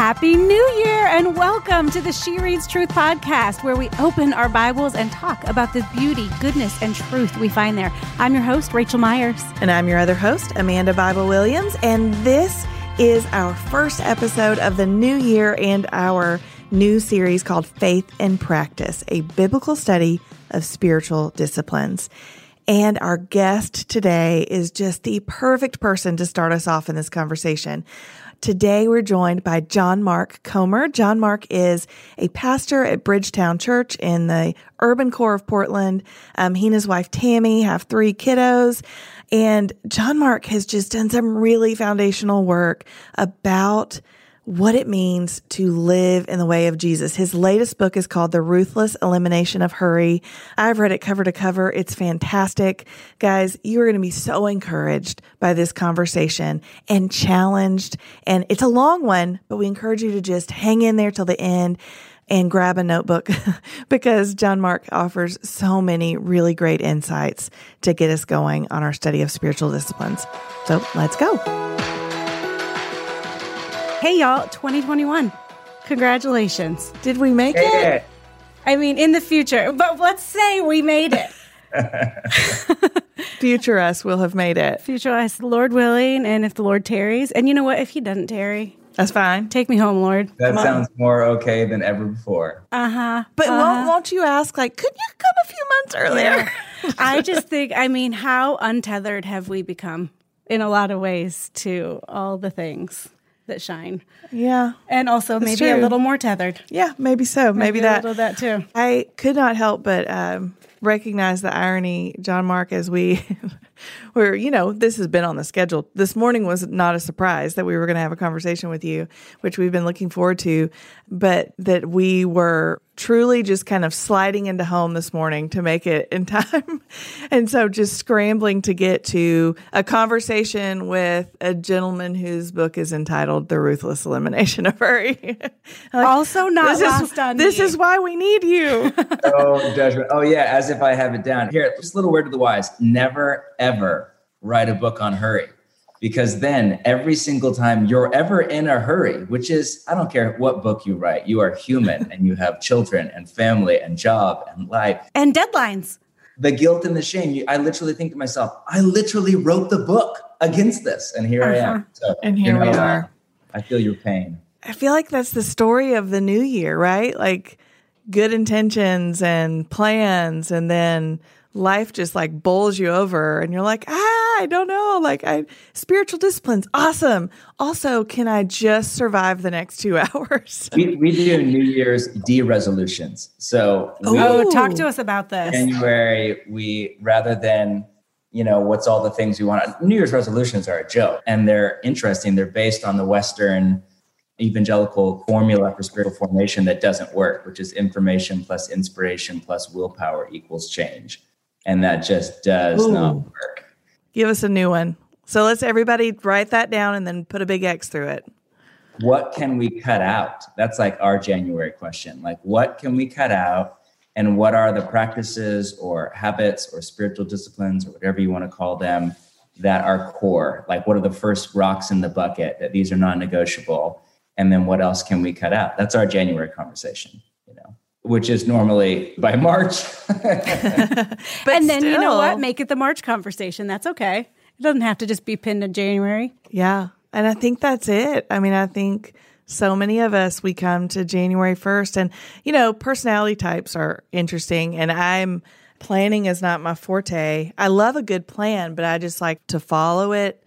Happy New Year and welcome to the She Reads Truth podcast, where we open our Bibles and talk about the beauty, goodness, and truth we find there. I'm your host, Raechel Myers. And I'm your other host, Amanda Bible Williams. And this is our first episode of the new year and our new series called Faith in Practice, a biblical study of spiritual disciplines. And our guest today is just the perfect person to start us off in this conversation. Today we're joined by John Mark Comer. John Mark is a pastor at Bridgetown Church in the urban core of Portland. Um, he and his wife Tammy have three kiddos. And John Mark has just done some really foundational work about what it means to live in the way of Jesus. His latest book is called The Ruthless Elimination of Hurry. I've read it cover to cover. It's fantastic. Guys, you are going to be so encouraged by this conversation and challenged. And it's a long one, but we encourage you to just hang in there till the end and grab a notebook because John Mark offers so many really great insights to get us going on our study of spiritual disciplines. So let's go. Hey, y'all, 2021. Congratulations. Did we make Yeah. it? I mean, in the future, but let's say we made it. Future us will have made it. Future us, Lord willing, and if the Lord tarries. And you know what? If he doesn't tarry, That's fine. take me home, Lord. That sounds more okay than ever before. Uh huh. But won't, won't you ask, like, could you come a few months earlier? I just think, I mean, how untethered have we become in a lot of ways to all the things that shine? Yeah. And also maybe a little more tethered. Yeah, maybe so. Maybe, a that. little that too. I could not help but um, recognize the irony, John Mark, as we were, you know, this has been on the schedule. This morning was not a surprise that we were going to have a conversation with you, which we've been looking forward to, but that we were truly just kind of sliding into home this morning to make it in time. and so just scrambling to get to a conversation with a gentleman whose book is entitled The Ruthless Elimination of Hurry. Like, Also not this lost is, on This me. is why we need you. Oh, judgment. Oh, yeah, as if I have it down. Here, just a little word to the wise. Never, ever write a book on hurry. Because then every single time you're ever in a hurry, which is, I don't care what book you write, you are human and you have children and family and job and life. And deadlines. The guilt and the shame, you, I literally think to myself, I literally wrote the book against this. And here I am. Uh-huh. So, And here we uh, are. I feel your pain. I feel like that's the story of the new year, right? Like good intentions and plans, and then life just like bowls you over, and you're like, ah, I don't know. Like, I spiritual disciplines, awesome. Also, can I just survive the next two hours? We, we do New Year's de-resolutions. So we- Oh, talk to us about this. January, we rather than you know what's all the things we want. New Year's resolutions are a joke, and they're interesting. They're based on the Western evangelical formula for spiritual formation that doesn't work, which is information plus inspiration plus willpower equals change, and that just does Ooh. not work. Give us a new one. So let's everybody write that down and then put a big X through it. What can we cut out? That's like our January question. Like, what can we cut out? And what are the practices or habits or spiritual disciplines or whatever you want to call them that are core? Like, what are the first rocks in the bucket that these are non negotiable? And then what else can we cut out? That's our January conversation, which is normally by March. But and then you know what? Make it the March conversation. That's okay. It doesn't have to just be pinned to January. Yeah. And I think that's it. I mean, I think so many of us, we come to January 1st and, you know, personality types are interesting and I'm planning is not my forte. I love a good plan, but I just like to follow it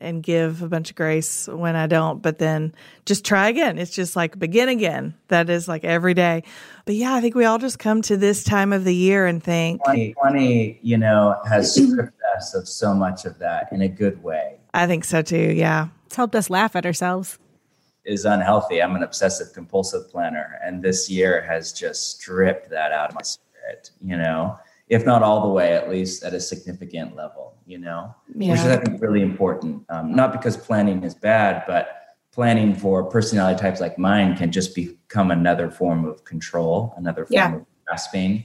and give a bunch of grace when I don't, but then just try again. It's just like begin again. That is like every day. But yeah, I think we all just come to this time of the year and think, 2020, you know, has stripped us of so much of that in a good way. I think so too. Yeah. It's helped us laugh at ourselves. is unhealthy. I'm an obsessive compulsive planner, and this year has just stripped that out of my spirit. You know, if not all the way, at least at a significant level. You know, which is I think really important. Um, not because planning is bad, but planning for personality types like mine can just become another form of control, another form Yeah. of grasping,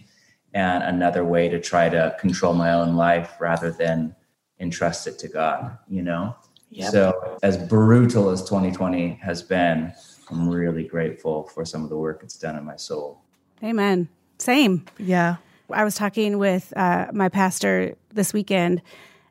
and another way to try to control my own life rather than entrust it to God. You know. Yep. So, as brutal as 2020 has been, I'm really grateful for some of the work it's done in my soul. Amen. Same. Yeah. I was talking with uh, my pastor this weekend,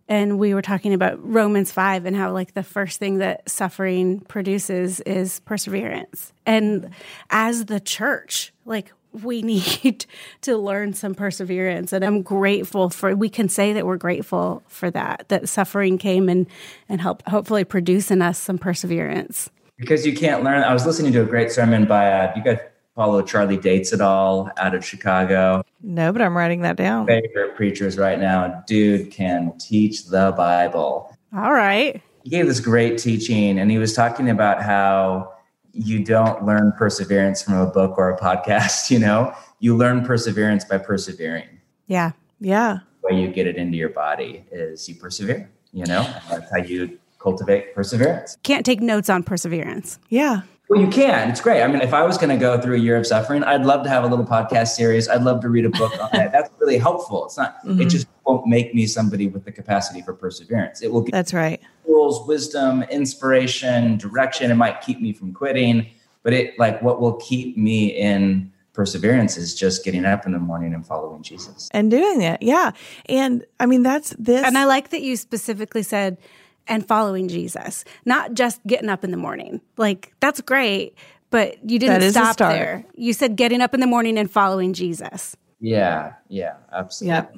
and we were talking about Romans 5 and how, like, the first thing that suffering produces is perseverance. And as the church, like, we need to learn some perseverance and i'm grateful for we can say that we're grateful for that that suffering came and and helped hopefully produce in us some perseverance because you can't learn i was listening to a great sermon by uh, you guys follow charlie dates at all out of chicago no but i'm writing that down favorite preachers right now dude can teach the bible all right he gave this great teaching and he was talking about how you don't learn perseverance from a book or a podcast, you know? You learn perseverance by persevering. Yeah. Yeah. The way you get it into your body is you persevere, you know? That's how you cultivate perseverance. Can't take notes on perseverance. Yeah. Well, you can. It's great. I mean, if I was going to go through a year of suffering, I'd love to have a little podcast series. I'd love to read a book on that. That's really helpful. It's not, mm-hmm. it just won't make me somebody with the capacity for perseverance. It will give That's right. Tools, wisdom, inspiration, direction. It might keep me from quitting, but it like what will keep me in perseverance is just getting up in the morning and following Jesus. And doing it. Yeah. And I mean, that's this. And I like that you specifically said, and following Jesus, not just getting up in the morning. Like that's great, but you didn't stop there. You said getting up in the morning and following Jesus. Yeah, yeah, absolutely. Yep.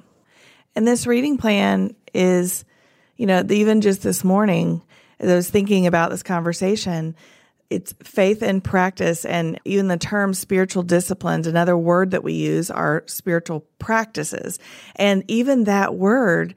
And this reading plan is, you know, even just this morning, as I was thinking about this conversation, it's faith in practice and even the term spiritual disciplines another word that we use are spiritual practices and even that word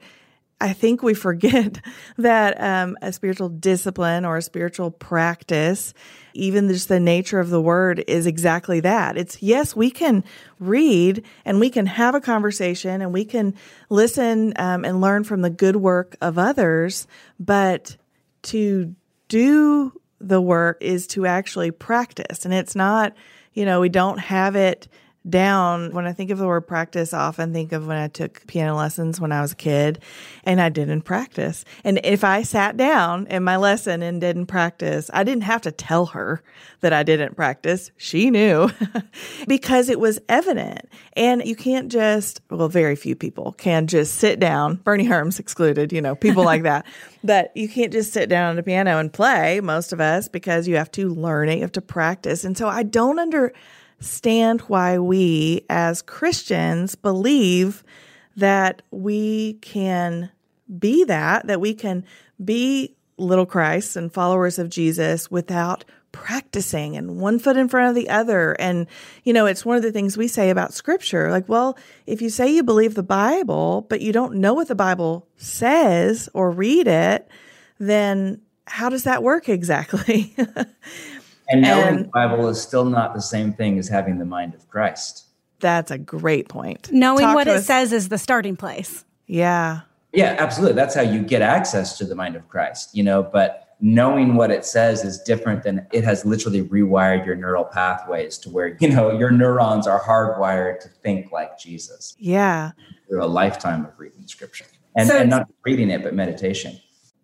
I think we forget that um, a spiritual discipline or a spiritual practice, even just the nature of the word, is exactly that. It's yes, we can read and we can have a conversation and we can listen um, and learn from the good work of others, but to do the work is to actually practice. And it's not, you know, we don't have it down. When I think of the word practice, I often think of when I took piano lessons when I was a kid and I didn't practice. And if I sat down in my lesson and didn't practice, I didn't have to tell her that I didn't practice. She knew because it was evident. And you can't just, well, very few people can just sit down, Bernie Herms excluded, you know, people like that. But you can't just sit down on the piano and play, most of us, because you have to learn it, you have to practice. And so I don't under, stand why we as Christians believe that we can be that, that we can be little Christ and followers of Jesus without practicing and one foot in front of the other. And, you know, it's one of the things we say about scripture. Like, well, if you say you believe the Bible, but you don't know what the Bible says or read it, then how does that work exactly? And knowing and, the Bible is still not the same thing as having the mind of Christ. That's a great point. Knowing Talk what it us. says is the starting place. Yeah. Yeah, absolutely. That's how you get access to the mind of Christ, you know, but knowing what it says is different than it has literally rewired your neural pathways to where, you know, your neurons are hardwired to think like Jesus. Yeah. Through a lifetime of reading scripture. And, so and not reading it, but meditation.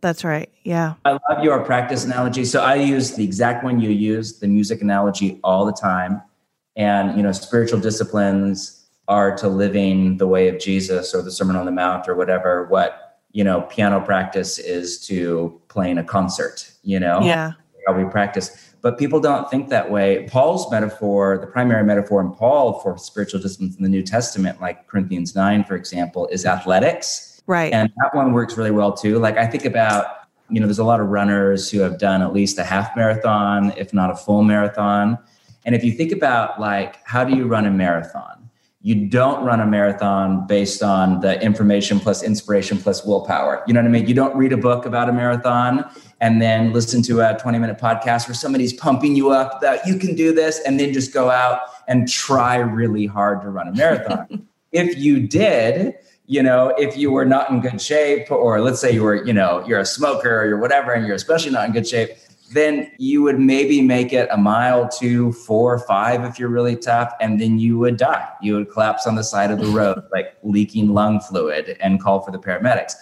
That's right. Yeah. I love your practice analogy. So I use the exact one you use, the music analogy all the time. And, you know, spiritual disciplines are to living the way of Jesus or the Sermon on the Mount or whatever, what, you know, piano practice is to playing a concert, you know? Yeah. How we practice. But people don't think that way. Paul's metaphor, the primary metaphor in Paul for spiritual disciplines in the New Testament, like Corinthians 9, for example, is athletics Right. And that one works really well too. Like I think about, you know, there's a lot of runners who have done at least a half marathon, if not a full marathon. And if you think about like, how do you run a marathon? You don't run a marathon based on the information plus inspiration plus willpower. You know what I mean? You don't read a book about a marathon and then listen to a 20 minute podcast where somebody's pumping you up that you can do this and then just go out and try really hard to run a marathon. if you did, you know, if you were not in good shape, or let's say you were, you know, you're a smoker or you're whatever, and you're especially not in good shape, then you would maybe make it a mile, two, four, five if you're really tough, and then you would die. You would collapse on the side of the road, like leaking lung fluid, and call for the paramedics.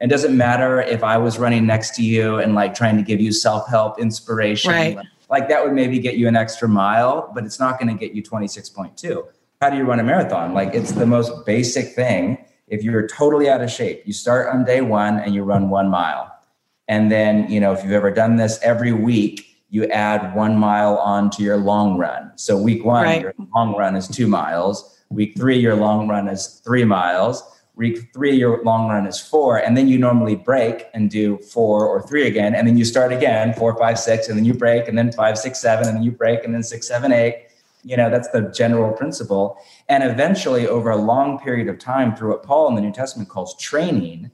It doesn't matter if I was running next to you and like trying to give you self help, inspiration. Right. Like that would maybe get you an extra mile, but it's not going to get you 26.2. How do you run a marathon? Like it's the most basic thing. If you're totally out of shape, you start on day one and you run one mile. And then, you know, if you've ever done this every week, you add one mile on to your long run. So week one, Right. your long run is two miles. Week three, your long run is three miles. Week three, your long run is four. And then you normally break and do four or three again. And then you start again, four, five, six, and then you break, and then five, six, seven, and then you break, and then six, seven, eight. You know, that's the general principle. And eventually, over a long period of time, through what Paul in the New Testament calls training,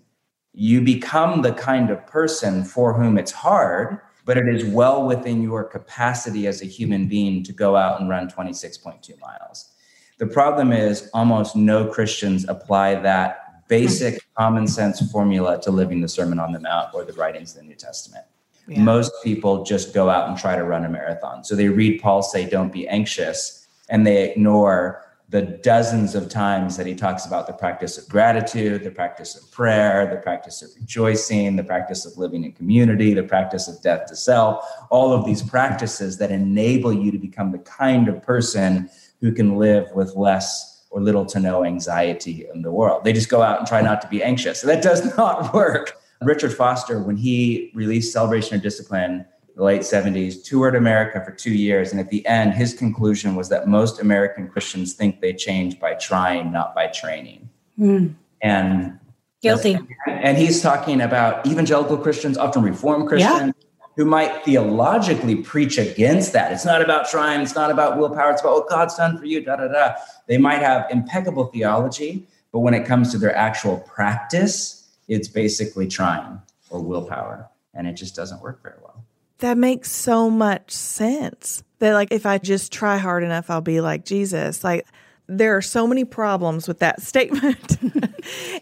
you become the kind of person for whom it's hard, but it is well within your capacity as a human being to go out and run 26.2 miles. The problem is almost no Christians apply that basic hmm. common sense formula to living the Sermon on the Mount or the writings of the New Testament. Yeah. Most people just go out and try to run a marathon. So they read Paul say, Don't be anxious, and they ignore the dozens of times that he talks about the practice of gratitude, the practice of prayer, the practice of rejoicing, the practice of living in community, the practice of death to self, all of these practices that enable you to become the kind of person who can live with less or little to no anxiety in the world. They just go out and try not to be anxious. So that does not work. Richard Foster, when he released Celebration of Discipline, in the late 70s, toured America for two years. And at the end, his conclusion was that most American Christians think they change by trying, not by training. Hmm. And Guilty. and he's talking about evangelical Christians, often Reformed Christians, who might theologically preach against that. It's not about trying, it's not about willpower, it's about what God's done for you, da da da. They might have impeccable theology, but when it comes to their actual practice, it's basically trying or willpower. And it just doesn't work very well. That makes so much sense. That like if I just try hard enough, I'll be like Jesus. Like there are so many problems with that statement.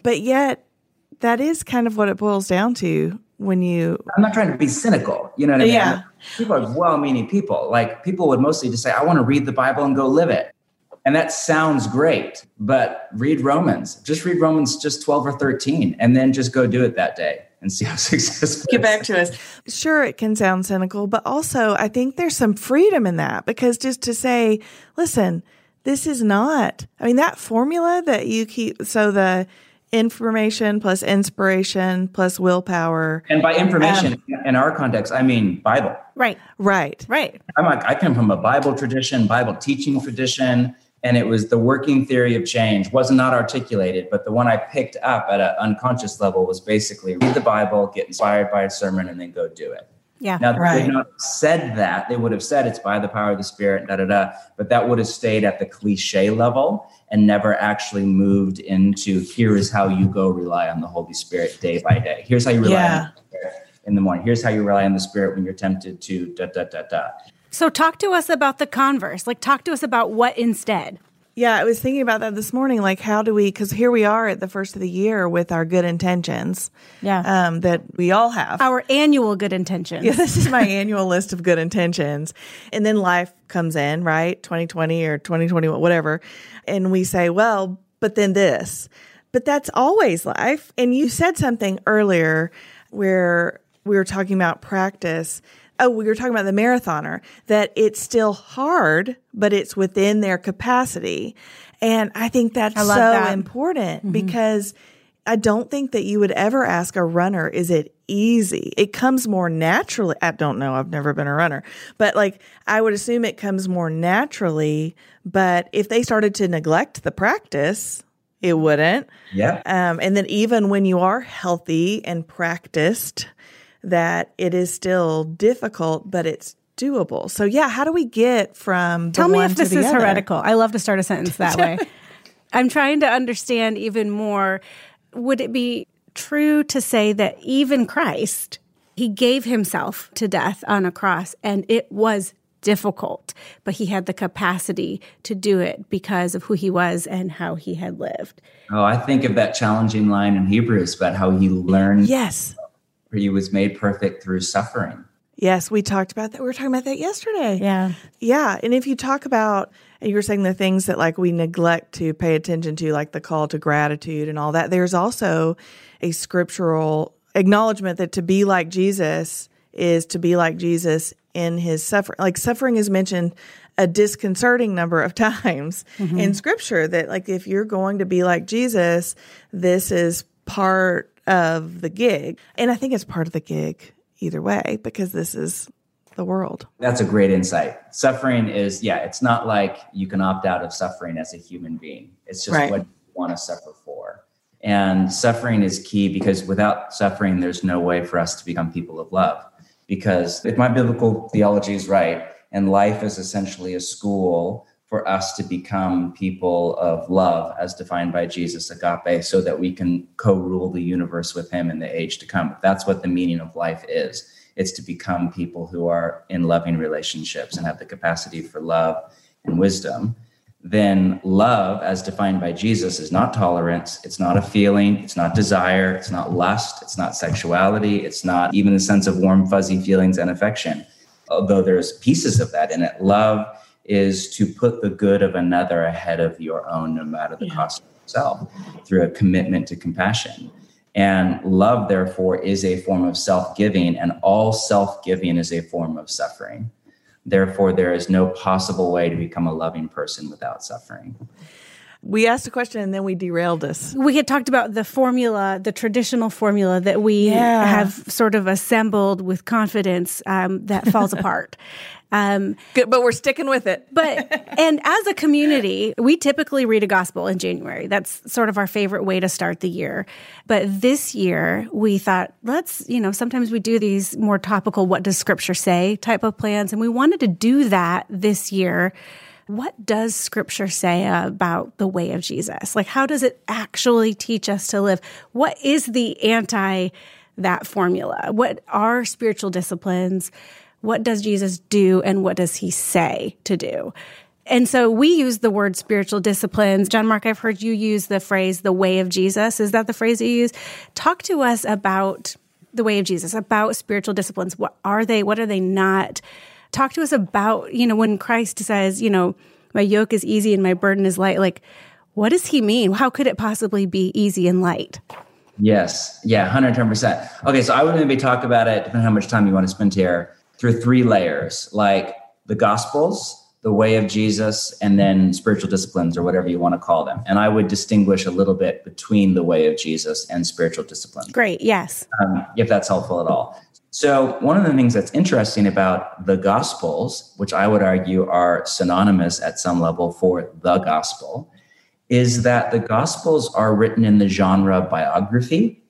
but yet that is kind of what it boils down to when you I'm not trying to be cynical. You know what I mean? Yeah. People are well meaning people. Like people would mostly just say, I want to read the Bible and go live it. And that sounds great, but read Romans. Just read Romans just 12 or 13 and then just go do it that day and see how successful. get back to us. Sure, it can sound cynical, but also I think there's some freedom in that because just to say, listen, this is not, I mean, that formula that you keep, so the information plus inspiration plus willpower. And by information, um, in our context, I mean Bible. Right. Right. Right. I'm like, I come from a Bible tradition, Bible teaching tradition, and it was the working theory of change was not articulated, but the one I picked up at an unconscious level was basically read the Bible, get inspired by a sermon, and then go do it. Yeah. Now, if Right. they not said that, they would have said it's by the power of the Spirit, da da da. But that would have stayed at the cliche level and never actually moved into here is how you go rely on the Holy Spirit day by day. Here's how you rely Yeah. on the Spirit in the morning. Here's how you rely on the Spirit when you're tempted to da da da da. So talk to us about the converse. Like talk to us about what instead. Yeah, I was thinking about that this morning. Like, how do we, because here we are at the first of the year with our good intentions Yeah. um, that we all have. Our annual good intentions. Yeah, this is my annual list of good intentions. And then life comes in, right? 2020 or 2021, whatever. And we say, well, but then this. But that's always life. And you said something earlier where we were talking about practice. Oh, we were talking about the marathoner, that it's still hard, but it's within their capacity. And I think that's I so that. important because I don't think that you would ever ask a runner, is it easy? It comes more naturally. I don't know. I've never been a runner, but like I would assume it comes more naturally. But if they started to neglect the practice, it wouldn't. Yeah. Um, and then even when you are healthy and practiced, that it is still difficult, but it's doable. So yeah, how do we get from the Tell me if to this is other? heretical. I love to start a sentence that way. I'm trying to understand even more. Would it be true to say that even Christ, he gave himself to death on a cross and it was difficult, but he had the capacity to do it because of who he was and how he had lived? Oh, I think of that challenging line in Hebrews about how he learned Yes. He was made perfect through suffering. Yes, we talked about that. We were talking about that yesterday. Yeah. Yeah. And if you talk about, and you were saying the things that like we neglect to pay attention to, like the call to gratitude and all that, there's also a scriptural acknowledgement that to be like Jesus is to be like Jesus in his suffering. Like suffering is mentioned a disconcerting number of times mm-hmm. in scripture that like if you're going to be like Jesus, this is part of the gig. And I think it's part of the gig either way because this is the world. That's a great insight. Suffering is, yeah, it's not like you can opt out of suffering as a human being. It's just right. what you want to suffer for. And suffering is key because without suffering, there's no way for us to become people of love. Because if my biblical theology is right, and life is essentially a school for us to become people of love as defined by Jesus agape so that we can co-rule the universe with him in the age to come. That's what the meaning of life is. It's to become people who are in loving relationships and have the capacity for love and wisdom. Then love as defined by Jesus is not tolerance, it's not a feeling, it's not desire, it's not lust, it's not sexuality, it's not even the sense of warm fuzzy feelings and affection although there's pieces of that in it. Love is to put the good of another ahead of your own, no matter the yeah. cost of yourself, through a commitment to compassion. And love, therefore, is a form of self giving, and all self giving is a form of suffering. Therefore, there is no possible way to become a loving person without suffering we asked a question and then we derailed us. We had talked about the formula, the traditional formula that we yeah. have sort of assembled with confidence um, that falls apart. Um, Good, but we're sticking with it. but and as a community, we typically read a gospel in January. That's sort of our favorite way to start the year. But this year, we thought let's you know sometimes we do these more topical "What does Scripture say?" type of plans, and we wanted to do that this year what does scripture say about the way of Jesus? Like, how does it actually teach us to live? What is the anti that formula? What are spiritual disciplines? What does Jesus do and what does he say to do? And so we use the word spiritual disciplines. John Mark, I've heard you use the phrase the way of Jesus. Is that the phrase you use? Talk to us about the way of Jesus, about spiritual disciplines. What are they? What are they not? Talk to us about, you know, when Christ says, you know, my yoke is easy and my burden is light. Like, what does he mean? How could it possibly be easy and light? Yes. Yeah, 110%. Okay, so I would maybe talk about it, depending on how much time you want to spend here, through three layers like the Gospels, the way of Jesus, and then spiritual disciplines or whatever you want to call them. And I would distinguish a little bit between the way of Jesus and spiritual disciplines. Great. Yes. Um, if that's helpful at all. So, one of the things that's interesting about the Gospels, which I would argue are synonymous at some level for the gospel, is that the Gospels are written in the genre of biography.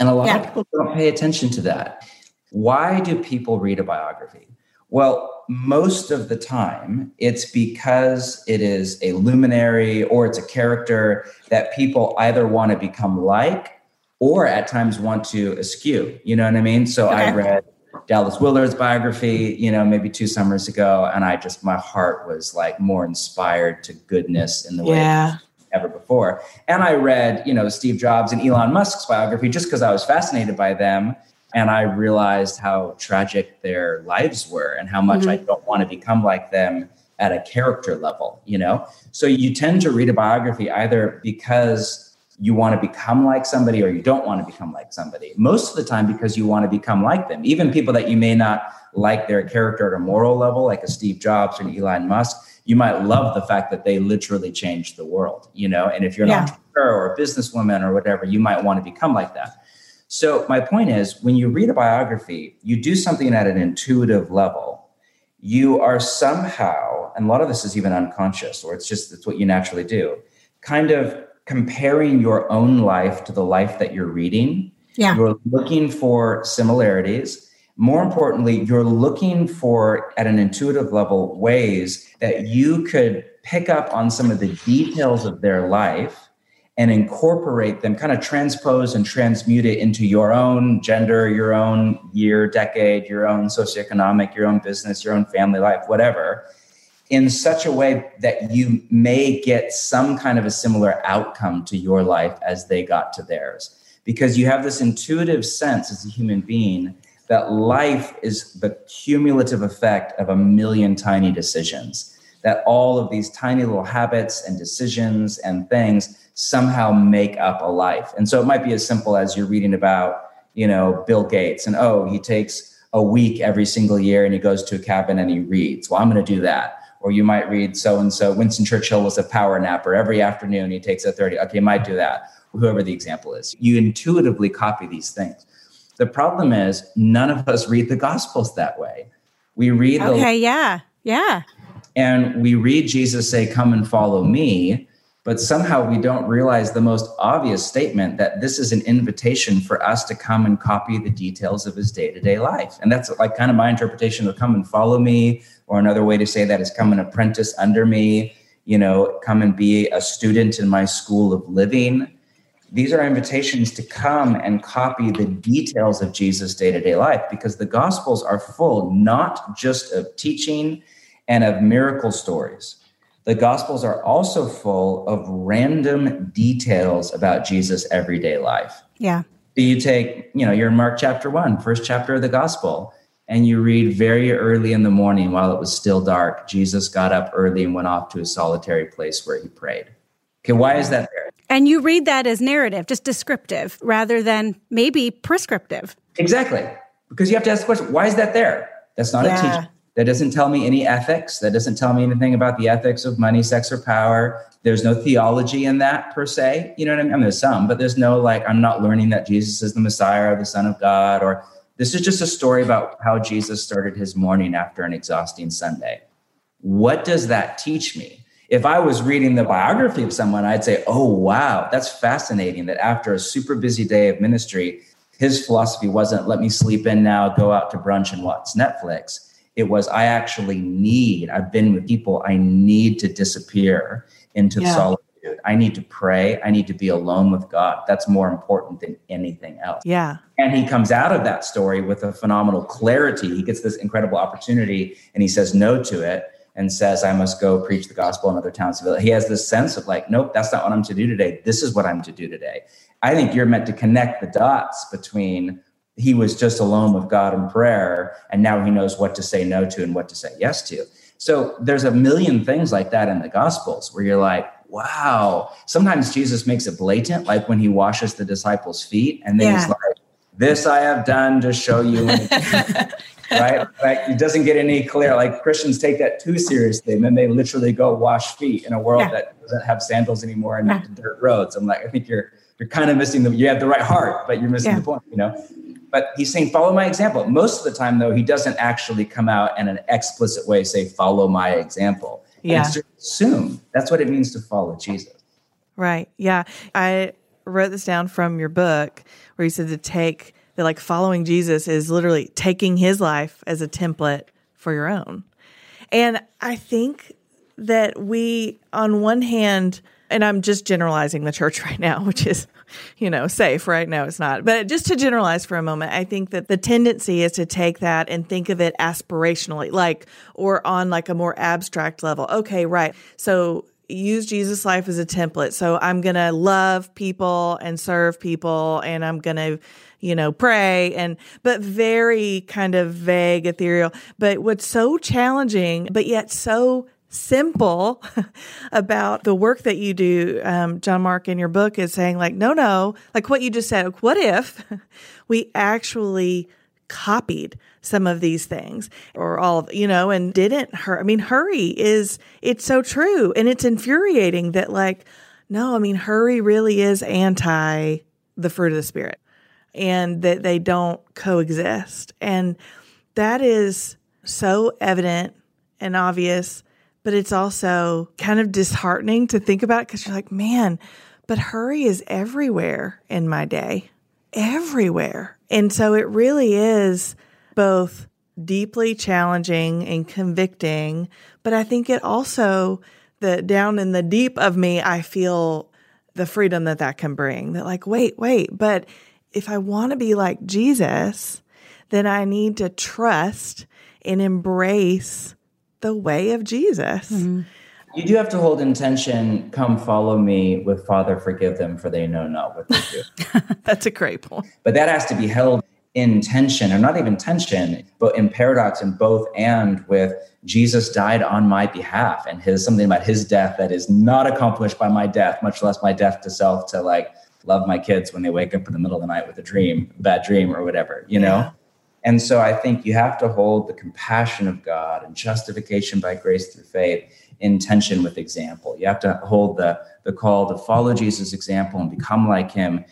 And a lot yeah. of people don't pay attention to that. Why do people read a biography? Well, most of the time, it's because it is a luminary or it's a character that people either want to become like or at times want to eschew. You know what I mean? So okay. I read Dallas Willard's biography, you know, maybe two summers ago, and I just my heart was like more inspired to goodness in the yeah. way ever before. And I read, you know, Steve Jobs and Elon Musk's biography just because I was fascinated by them. And I realized how tragic their lives were and how much mm-hmm. I don't want to become like them at a character level, you know? So you tend to read a biography either because you want to become like somebody or you don't want to become like somebody. Most of the time, because you want to become like them. Even people that you may not like their character at a moral level, like a Steve Jobs or an Elon Musk, you might love the fact that they literally changed the world, you know? And if you're an yeah. entrepreneur or a businesswoman or whatever, you might want to become like that. So, my point is when you read a biography, you do something at an intuitive level. You are somehow, and a lot of this is even unconscious, or it's just it's what you naturally do, kind of comparing your own life to the life that you're reading. Yeah. You're looking for similarities. More importantly, you're looking for, at an intuitive level, ways that you could pick up on some of the details of their life and incorporate them, kind of transpose and transmute it into your own gender, your own year, decade, your own socioeconomic, your own business, your own family life, whatever in such a way that you may get some kind of a similar outcome to your life as they got to theirs. Because you have this intuitive sense as a human being that life is the cumulative effect of a million tiny decisions, that all of these tiny little habits and decisions and things somehow make up a life. And so it might be as simple as you're reading about, you know, Bill Gates and oh, he takes a week every single year and he goes to a cabin and he reads. Well, I'm going to do that. Or you might read so and so. Winston Churchill was a power napper. Every afternoon he takes a 30. Okay, you might do that. Whoever the example is. You intuitively copy these things. The problem is none of us read the gospels that way. We read the Okay, yeah. Yeah. And we read Jesus say, Come and follow me but somehow we don't realize the most obvious statement that this is an invitation for us to come and copy the details of his day-to-day life. And that's like kind of my interpretation of come and follow me or another way to say that is come and apprentice under me you know come and be a student in my school of living. These are invitations to come and copy the details of jesus day-to-day life because the gospels are full not just of teaching and of miracle stories the Gospels are also full of random details about Jesus' everyday life. Yeah. So you take, you know, you're in Mark chapter one, first chapter of the Gospel, and you read very early in the morning while it was still dark, Jesus got up early and went off to a solitary place where he prayed. Okay, why is that there? And you read that as narrative, just descriptive rather than maybe prescriptive. Exactly. Because you have to ask the question, why is that there? That's not yeah. a teaching. That doesn't tell me any ethics. That doesn't tell me anything about the ethics of money, sex, or power. There's no theology in that per se. You know what I mean? I mean, there's some, but there's no like, I'm not learning that Jesus is the Messiah or the Son of God, or this is just a story about how Jesus started his morning after an exhausting Sunday. What does that teach me? If I was reading the biography of someone, I'd say, oh, wow, that's fascinating that after a super busy day of ministry, his philosophy wasn't let me sleep in now, go out to brunch and watch Netflix it was, I actually need, I've been with people, I need to disappear into yeah. solitude. I need to pray. I need to be alone with God. That's more important than anything else. Yeah. And he comes out of that story with a phenomenal clarity. He gets this incredible opportunity and he says no to it and says, I must go preach the gospel in other towns. He has this sense of like, nope, that's not what I'm to do today. This is what I'm to do today. I think you're meant to connect the dots between he was just alone with God in prayer, and now he knows what to say no to and what to say yes to. So there's a million things like that in the Gospels where you're like, wow. Sometimes Jesus makes it blatant, like when he washes the disciples' feet, and then yeah. he's like, this I have done to show you. right? Like it doesn't get any clear. Like Christians take that too seriously, and then they literally go wash feet in a world yeah. that doesn't have sandals anymore and yeah. dirt roads. I'm like, I think you're you're kind of missing the. You have the right heart, but you're missing yeah. the point. You know but he's saying follow my example. Most of the time though he doesn't actually come out in an explicit way say follow my example. Yeah. assume that's what it means to follow jesus. Right. Yeah. I wrote this down from your book where you said to take that like following jesus is literally taking his life as a template for your own. And i think that we on one hand and i'm just generalizing the church right now which is you know, safe, right? No, it's not. But just to generalize for a moment, I think that the tendency is to take that and think of it aspirationally, like, or on like a more abstract level. Okay, right. So use Jesus' life as a template. So I'm going to love people and serve people and I'm going to, you know, pray and, but very kind of vague, ethereal. But what's so challenging, but yet so simple about the work that you do, um, John Mark, in your book is saying, like, no, no, like what you just said, what if we actually copied some of these things or all of, you know, and didn't hurry. I mean, hurry is, it's so true. And it's infuriating that, like, no, I mean, hurry really is anti the fruit of the Spirit and that they don't coexist. And that is so evident and obvious but it's also kind of disheartening to think about because you're like, man, but hurry is everywhere in my day, everywhere. And so it really is both deeply challenging and convicting, but I think it also, the down in the deep of me, I feel the freedom that that can bring. That, like, wait, wait, but if I want to be like Jesus, then I need to trust and embrace the way of Jesus. Mm-hmm. You do have to hold in tension, come follow me with Father, forgive them, for they know not what they do. That's a great point. But that has to be held in tension, or not even tension, but in paradox in both and with Jesus died on my behalf and his something about his death that is not accomplished by my death, much less my death to self to like love my kids when they wake up in the middle of the night with a dream, bad dream or whatever, you know? And so I think you have to hold the compassion of God and justification by grace through faith in tension with example. You have to hold the, the call to follow Jesus' example and become like him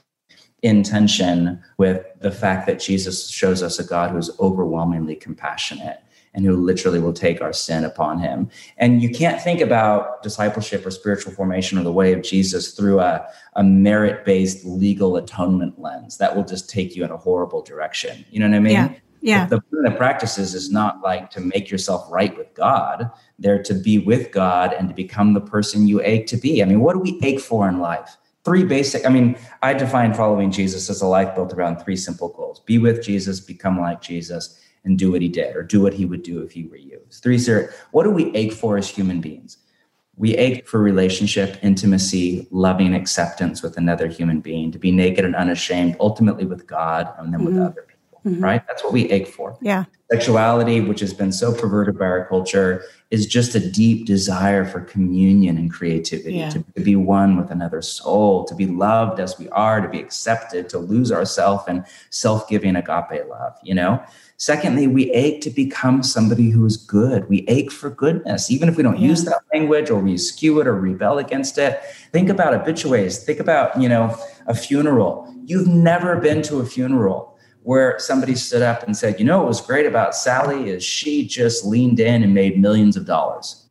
in tension with the fact that Jesus shows us a God who is overwhelmingly compassionate and who literally will take our sin upon him. And you can't think about discipleship or spiritual formation or the way of Jesus through a, a merit based legal atonement lens. That will just take you in a horrible direction. You know what I mean? Yeah. Yeah. The, the practices is not like to make yourself right with God. They're to be with God and to become the person you ache to be. I mean, what do we ache for in life? Three basic, I mean, I define following Jesus as a life built around three simple goals be with Jesus, become like Jesus, and do what he did or do what he would do if he were you. Three, sir, what do we ache for as human beings? We ache for relationship, intimacy, loving acceptance with another human being, to be naked and unashamed, ultimately with God and then mm-hmm. with other people, mm-hmm. right? That's what we ache for. Yeah. Sexuality, which has been so perverted by our culture, is just a deep desire for communion and creativity, yeah. to, to, be one with another soul, to be loved as we are, to be accepted, to lose ourself in self giving agape love, you know? Secondly, we ache to become somebody who is good. We ache for goodness, even if we don't yeah. use that language or we skew it or rebel against it. Think about obituaries. Think about, you know, a funeral. You've never been to a funeral where somebody stood up and said, you know, what was great about Sally is she just leaned in and made millions of dollars.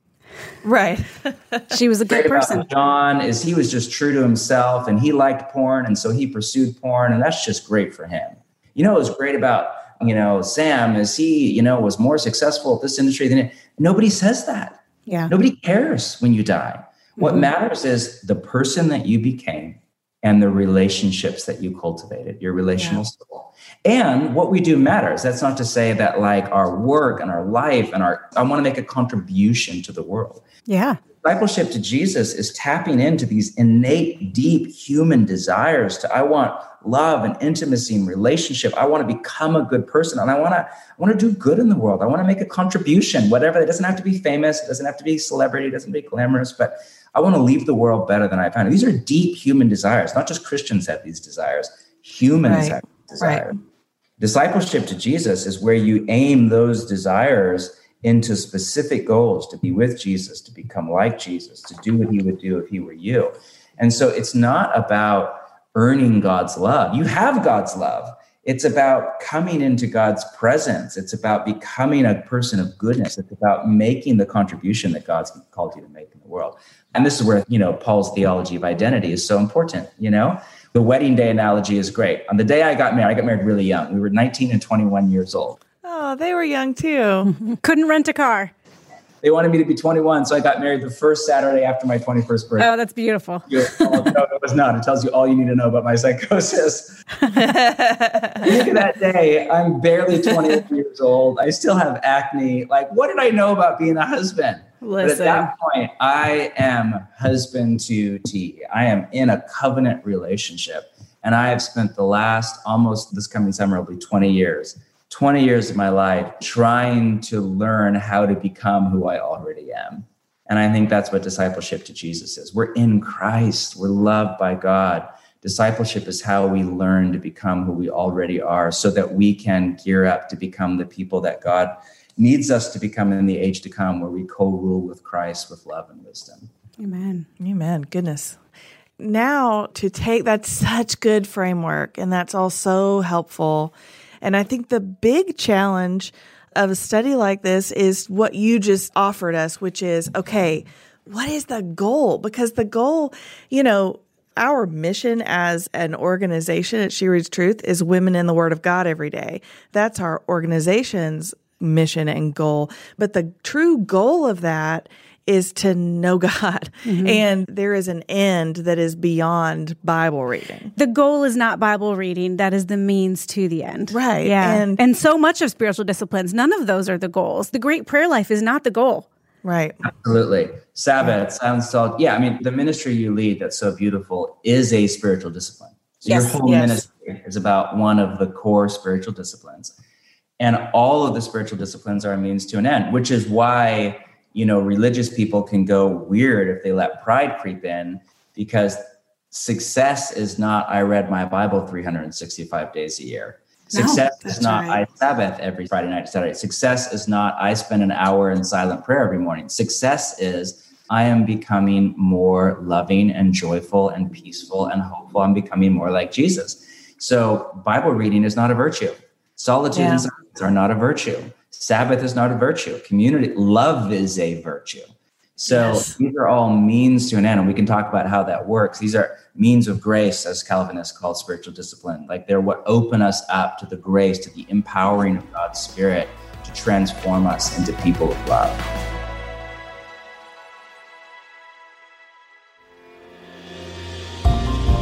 Right. she was a good person. John is he was just true to himself and he liked porn and so he pursued porn and that's just great for him. You know, was great about you know, Sam, is he, you know, was more successful at this industry than it. Nobody says that. Yeah. Nobody cares when you die. Mm-hmm. What matters is the person that you became and the relationships that you cultivated, your relational yeah. soul. And what we do matters. That's not to say that like our work and our life and our, I want to make a contribution to the world. Yeah. Discipleship to Jesus is tapping into these innate, deep human desires to, I want love and intimacy and relationship. I want to become a good person and I want to I want to do good in the world. I want to make a contribution, whatever. It doesn't have to be famous, it doesn't have to be celebrity, it doesn't be glamorous, but I want to leave the world better than I found it. These are deep human desires. Not just Christians have these desires. Humans right. have desires. Right. Discipleship to Jesus is where you aim those desires into specific goals to be with Jesus, to become like Jesus, to do what he would do if he were you. And so it's not about earning God's love. You have God's love. It's about coming into God's presence. It's about becoming a person of goodness. It's about making the contribution that God's called you to make in the world. And this is where, you know, Paul's theology of identity is so important, you know? The wedding day analogy is great. On the day I got married, I got married really young. We were 19 and 21 years old. Oh, they were young too. Couldn't rent a car. They wanted me to be 21, so I got married the first Saturday after my 21st birthday. Oh, that's beautiful. no, it was not. It tells you all you need to know about my psychosis. Look at that day. I'm barely 28 years old. I still have acne. Like, what did I know about being a husband? Listen. But at that point, I am husband to T. I am in a covenant relationship. And I have spent the last almost this coming summer will be 20 years 20 years of my life trying to learn how to become who I already am. And I think that's what discipleship to Jesus is. We're in Christ, we're loved by God. Discipleship is how we learn to become who we already are so that we can gear up to become the people that God needs us to become in the age to come, where we co rule with Christ with love and wisdom. Amen. Amen. Goodness. Now, to take that's such good framework, and that's all so helpful and I think the big challenge of a study like this is what you just offered us, which is okay, what is the goal? Because the goal, you know, our mission as an organization at She Reads Truth is women in the Word of God every day. That's our organization's mission and goal. But the true goal of that is to know God. Mm-hmm. And there is an end that is beyond Bible reading. The goal is not Bible reading, that is the means to the end. Right. Yeah. And, and so much of spiritual disciplines, none of those are the goals. The great prayer life is not the goal. Right. Absolutely. Sabbath, silence, talk. Yeah. I mean, the ministry you lead that's so beautiful is a spiritual discipline. So yes, your whole yes. ministry is about one of the core spiritual disciplines. And all of the spiritual disciplines are a means to an end, which is why, you know, religious people can go weird if they let pride creep in because success is not I read my Bible 365 days a year. Success no, is not right. I Sabbath every Friday night, Saturday. Success is not I spend an hour in silent prayer every morning. Success is I am becoming more loving and joyful and peaceful and hopeful. I'm becoming more like Jesus. So Bible reading is not a virtue. Solitude yeah. and silence are not a virtue. Sabbath is not a virtue. Community love is a virtue. So yes. these are all means to an end, and we can talk about how that works. These are means of grace, as Calvinists call spiritual discipline. Like they're what open us up to the grace, to the empowering of God's Spirit to transform us into people of love.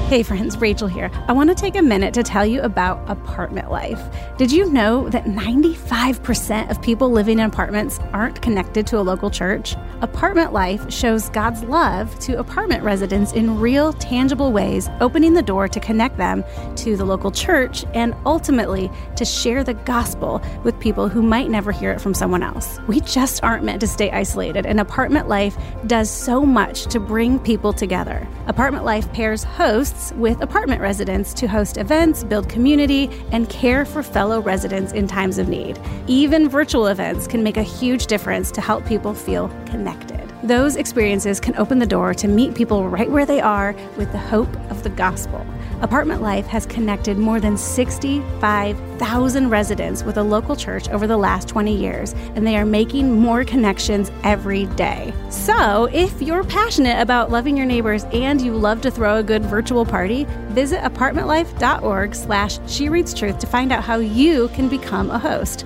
Hey friends, Raechel here. I want to take a minute to tell you about apartment life. Did you know that 95% of people living in apartments aren't connected to a local church? Apartment life shows God's love to apartment residents in real, tangible ways, opening the door to connect them to the local church and ultimately to share the gospel with people who might never hear it from someone else. We just aren't meant to stay isolated, and apartment life does so much to bring people together. Apartment life pairs hosts with apartment residents to host events, build community, and care for fellow residents in times of need. Even virtual events can make a huge difference to help people feel connected. Those experiences can open the door to meet people right where they are with the hope of the gospel. Apartment Life has connected more than 65,000 residents with a local church over the last 20 years, and they are making more connections every day. So, if you're passionate about loving your neighbors and you love to throw a good virtual party, visit apartmentlife.org slash she reads truth to find out how you can become a host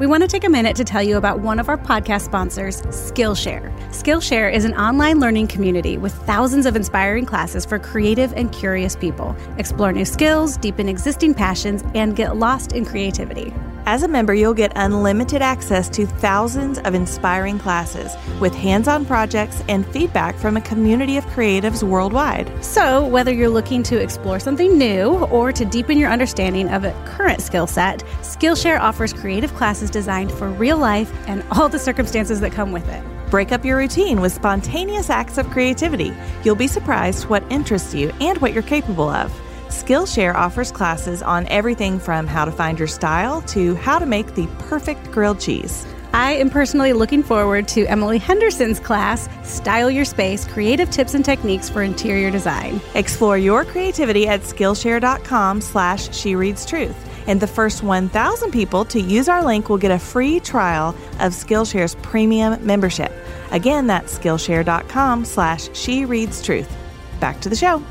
we want to take a minute to tell you about one of our podcast sponsors, Skillshare. Skillshare is an online learning community with thousands of inspiring classes for creative and curious people. Explore new skills, deepen existing passions, and get lost in creativity. As a member, you'll get unlimited access to thousands of inspiring classes with hands on projects and feedback from a community of creatives worldwide. So, whether you're looking to explore something new or to deepen your understanding of a current skill set, Skillshare offers creative classes designed for real life and all the circumstances that come with it. Break up your routine with spontaneous acts of creativity. You'll be surprised what interests you and what you're capable of. Skillshare offers classes on everything from how to find your style to how to make the perfect grilled cheese. I am personally looking forward to Emily Henderson's class, Style Your Space Creative Tips and Techniques for Interior Design. Explore your creativity at Skillshare.com slash She Reads Truth. And the first 1,000 people to use our link will get a free trial of Skillshare's premium membership. Again, that's Skillshare.com slash She Reads Truth. Back to the show.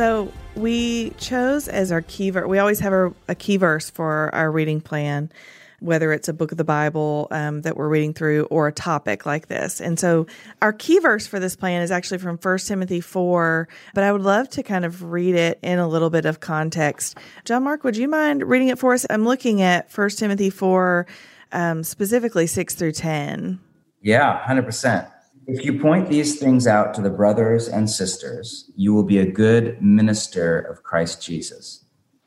So we chose as our key verse, we always have a, a, key verse for our reading plan, whether it's a book of the Bible um, that we're reading through or a topic like this. And so our key verse for this plan is actually from 1 Timothy 4, but I would love to kind of read it in a little bit of context. John Mark, would you mind reading it for us? I'm looking at 1 Timothy 4, um, specifically 6 through 10. Yeah, 100%. If you point these things out to the brothers and sisters, you will be a good minister of Christ Jesus,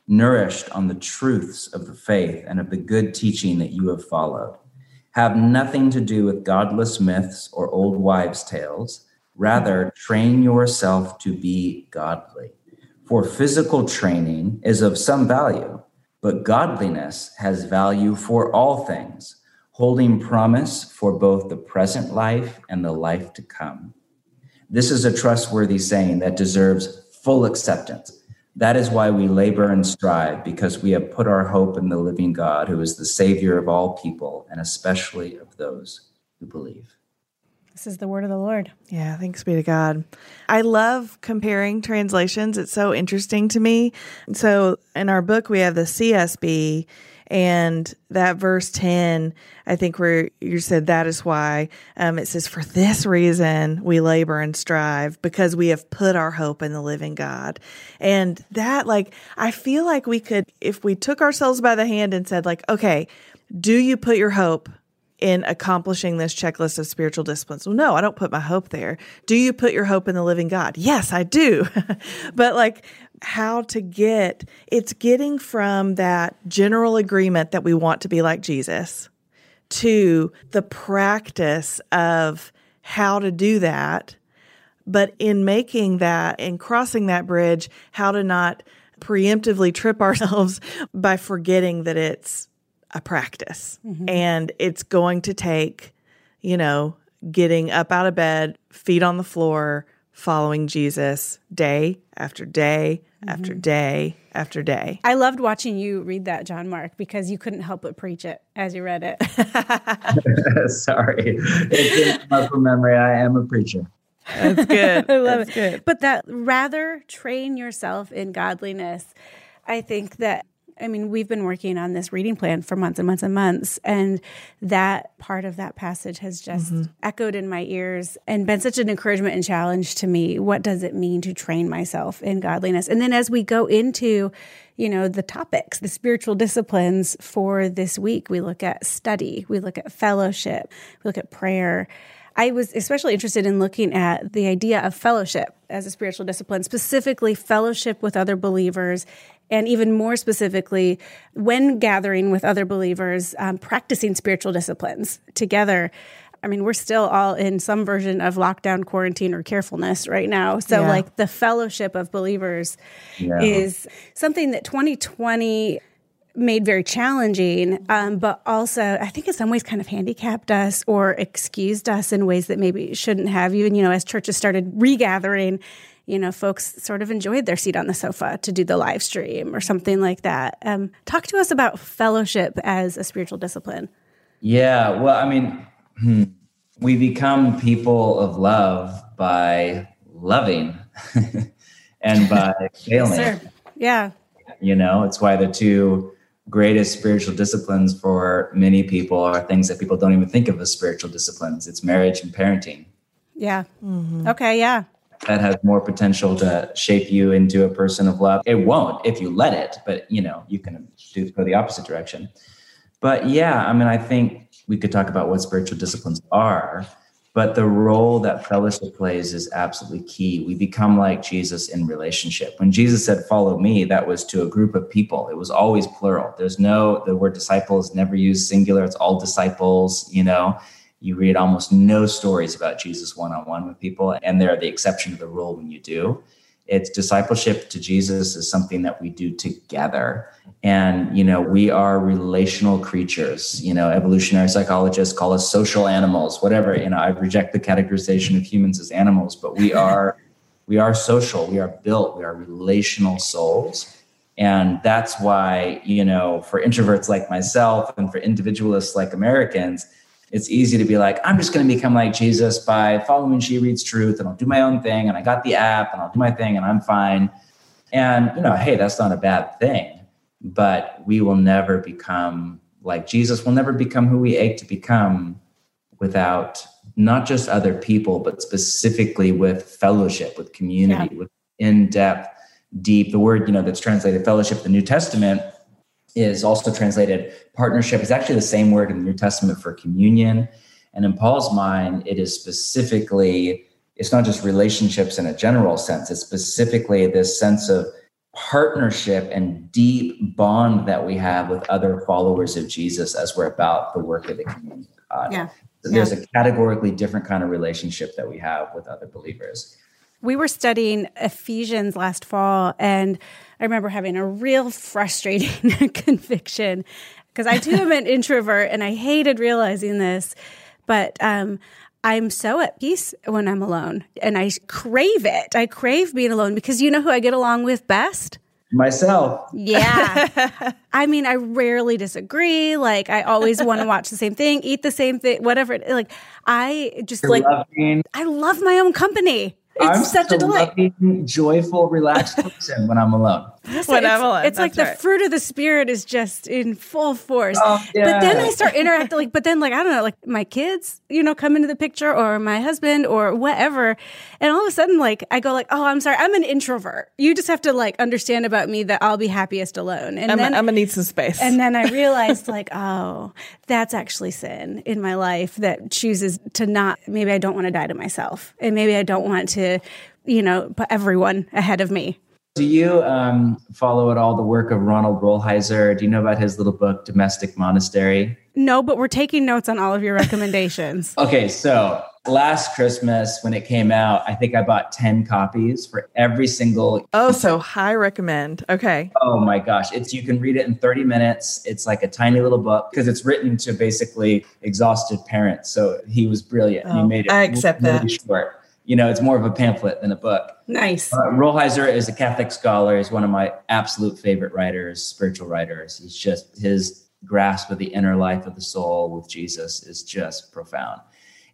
nourished on the truths of the faith and of the good teaching that you have followed. Have nothing to do with godless myths or old wives' tales. Rather, train yourself to be godly. For physical training is of some value, but godliness has value for all things holding promise for both the present life and the life to come. This is a trustworthy saying that deserves full acceptance. That is why we labor and strive, because we have put our hope in the living God, who is the Savior of all people, and especially of those who believe. This is the word of the Lord. Yeah, thanks be to God. I love comparing translations. It's so interesting to me. So, in our book, we have the CSB, and that verse 10, I think where you said that is why um, it says, For this reason we labor and strive because we have put our hope in the living God. And that, like, I feel like we could, if we took ourselves by the hand and said, like, okay, do you put your hope in accomplishing this checklist of spiritual disciplines. Well, no, I don't put my hope there. Do you put your hope in the living God? Yes, I do. but like how to get it's getting from that general agreement that we want to be like Jesus to the practice of how to do that. But in making that and crossing that bridge, how to not preemptively trip ourselves by forgetting that it's a practice mm-hmm. and it's going to take, you know, getting up out of bed, feet on the floor, following Jesus day after day. After mm-hmm. day after day. I loved watching you read that, John Mark, because you couldn't help but preach it as you read it. Sorry. Muscle memory. I am a preacher. That's good. I love That's it. Good. But that rather train yourself in godliness. I think that I mean, we've been working on this reading plan for months and months and months. And that part of that passage has just mm-hmm. echoed in my ears and been such an encouragement and challenge to me. What does it mean to train myself in godliness? And then as we go into, you know, the topics, the spiritual disciplines for this week, we look at study, we look at fellowship, we look at prayer. I was especially interested in looking at the idea of fellowship as a spiritual discipline, specifically fellowship with other believers and even more specifically, when gathering with other believers, um, practicing spiritual disciplines together. I mean, we're still all in some version of lockdown, quarantine, or carefulness right now. So, yeah. like, the fellowship of believers yeah. is something that 2020 made very challenging, um, but also I think in some ways kind of handicapped us or excused us in ways that maybe shouldn't have. Even you know, as churches started regathering, you know, folks sort of enjoyed their seat on the sofa to do the live stream or something like that. Um, talk to us about fellowship as a spiritual discipline. Yeah, well, I mean, hmm, we become people of love by loving and by failing. Yes, yeah. You know, it's why the two greatest spiritual disciplines for many people are things that people don't even think of as spiritual disciplines. It's marriage and parenting. Yeah. Mm-hmm. Okay. Yeah that has more potential to shape you into a person of love. It won't if you let it, but you know, you can do go the opposite direction. But yeah, I mean, I think we could talk about what spiritual disciplines are, but the role that fellowship plays is absolutely key. We become like Jesus in relationship. When Jesus said, Follow me, that was to a group of people. It was always plural. There's no, the word disciples never used singular, it's all disciples, you know you read almost no stories about Jesus one on one with people, and they're the exception to the rule when you do. It's discipleship to Jesus is something that we do together. And, you know, we are relational creatures. You know, evolutionary psychologists call us social animals, whatever. You know, I reject the categorization of humans as animals, but we are we are social, we are built, we are relational souls. And that's why, you know, for introverts like myself and for individualists like Americans, it's easy to be like, I'm just going to become like Jesus by following She Reads Truth and I'll do my own thing and I got the app and I'll do my thing and I'm fine. And, you know, hey, that's not a bad thing. But we will never become like Jesus. We'll never become who we ache to become without not just other people, but specifically with fellowship, with community, yeah. with in depth, deep. The word, you know, that's translated fellowship the New Testament is also translated partnership. It's actually the same word in the New Testament for communion. And in Paul's mind, it is specifically, it's not just relationships in a general sense, it's specifically this sense of partnership and deep bond that we have with other followers of Jesus as we're about the work of the community of God. Yeah. So there's yeah. a categorically different kind of relationship that we have with other believers. We were studying Ephesians last fall, and I remember having a real frustrating conviction because I too am an introvert and I hated realizing this. But um, I'm so at peace when I'm alone and I crave it. I crave being alone because you know who I get along with best? Myself. Yeah. I mean, I rarely disagree. Like, I always want to watch the same thing, eat the same thing, whatever. Like, I just You're like, loving. I love my own company. It's I'm such a delight. Loving, joyful, relaxed person when I'm alone. With it's, Evelyn. It's like That's the right. fruit of the spirit is just in full force. Oh, But then. I start interacting like, but then like I don't know, like my kids, you know, come into the picture or my husband or whatever, and all of a sudden like I go like, oh, I'm sorry, I'm an introvert. You just have to like understand about me that I'll be happiest alone, and I'm, then I'm gonna need some space. and then I realized, like, oh, that's actually sin in my life that chooses to not, maybe I don't want to die to myself. And maybe I don't want to, you know, put everyone ahead of me. Do you um, follow at all the work of Ronald Rolheiser? Do you know about his little book, Domestic Monastery? No, but we're taking notes on all of your recommendations. Okay, so last Christmas when it came out, I think I bought 10 copies for every single oh, so high recommend. Okay. Oh my gosh, it's you can read it in 30 minutes. It's like a tiny little book because it's written to basically exhausted parents. So he was brilliant. he Oh, made it I accept really that. short. You know, it's more of a pamphlet than a book. nice. Uh, Rolheiser is a Catholic scholar. He's one of my absolute favorite writers, spiritual writers. He's just his grasp of the inner life of the soul with Jesus is just profound.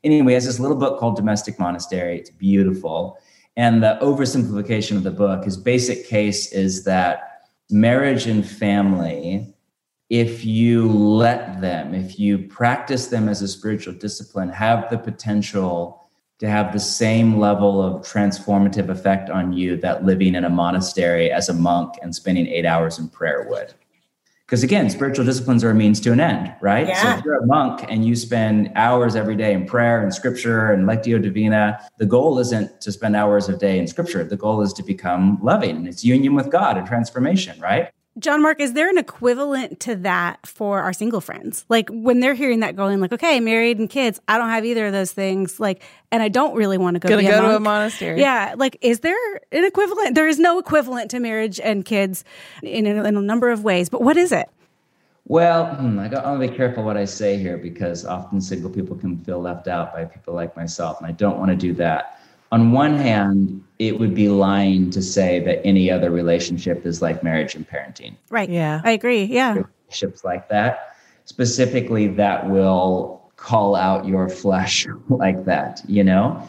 Anyway, he has this little book called Domestic Monastery. It's beautiful. And the oversimplification of the book, his basic case is that marriage and family, if you let them, if you practice them as a spiritual discipline, have the potential to have the same level of transformative effect on you that living in a monastery as a monk and spending eight hours in prayer would. Because again, spiritual disciplines are a means to an end, right? So if you're a monk and you spend hours every day in prayer and scripture and lectio divina, the goal isn't to spend hours a day in scripture. The goal is to become loving and it's union with God and transformation, right? John Mark, is there an equivalent to that for our single friends? Like when they're hearing that going like, okay, married and kids, I don't have either of those things. Like, and I don't really want to go Gonna be go a to a monastery. Yeah. Like, is there an equivalent? There is no equivalent to marriage and kids in a, in a number of ways, but what is it? Well, hmm, I got, I to be careful what I say here because often single people can feel left out by people like myself, and I don't want to do that. On one hand, it would be lying to say that any other relationship is like marriage and parenting. Right. Yeah. I agree. Yeah. Relationships like that, specifically, that will call out your flesh like that, you know,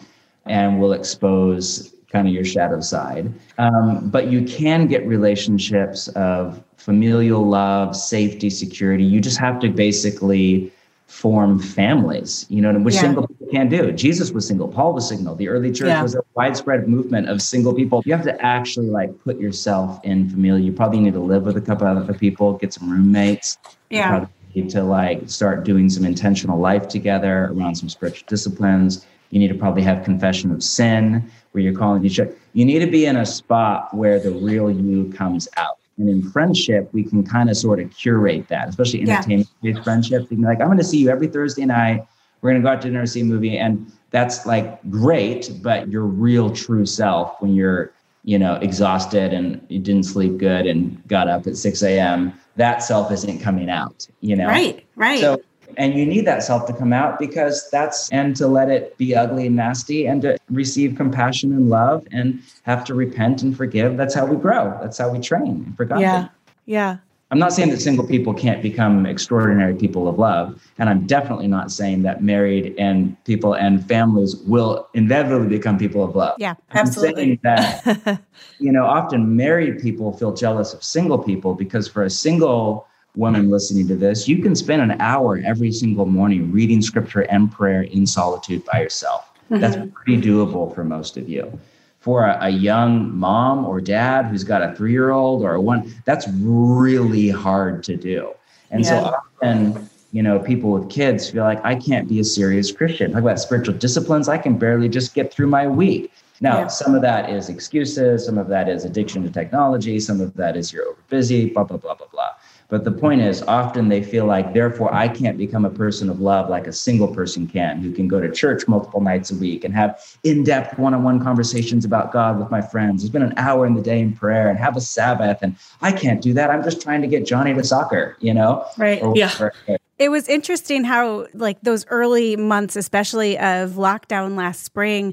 and will expose kind of your shadow side. Um, but you can get relationships of familial love, safety, security. You just have to basically form families, you know, which Yeah. single people can do. Jesus was single, Paul was single, the early church Yeah. was a widespread movement of single people. You have to actually like put yourself in familial. You probably need to live with a couple other people, get some roommates. You Yeah. probably need to like start doing some intentional life together around some spiritual disciplines. You need to probably have confession of sin where you're calling each other. You need to be in a spot where the real you comes out. And in friendship, we can kind of sort of curate that, especially Yeah. entertainment based friendship. You can be like, I'm going to see you every Thursday night. We're going to go out to dinner, see a movie. And that's like great, but your real true self when you're, you know, exhausted and you didn't sleep good and got up at 6 a.m., that self isn't coming out, you know? Right. Right. So, and you need that self to come out because that's, and to let it be ugly and nasty and to receive compassion and love and have to repent and forgive. That's how we grow. That's how we train for God. Yeah. Yeah. I'm not saying that single people can't become extraordinary people of love. And I'm definitely not saying that married and people and families will inevitably become people of love. yeah. I'm Absolutely. saying that, you know, often married people feel jealous of single people because for a single woman listening to this, you can spend an hour every single morning reading scripture and prayer in solitude by yourself. That's mm-hmm. pretty doable for most of you. For a, a young mom or dad who's got a three year old or a one, that's really hard to do. And Yeah. so often, you know, people with kids feel like I can't be a serious Christian. Talk about spiritual disciplines. I can barely just get through my week. Now, Yeah. some of that is excuses, some of that is addiction to technology, some of that is you're over busy, blah, blah, blah, blah, blah. But the point is, often they feel like, therefore, I can't become a person of love like a single person can, who can go to church multiple nights a week and have in depth one on one conversations about God with my friends. Spend an hour in the day in prayer and have a Sabbath. And I can't do that. I'm just trying to get Johnny to soccer, you know? Right. Or Yeah. whatever. It was interesting how, like, those early months, especially of lockdown last spring,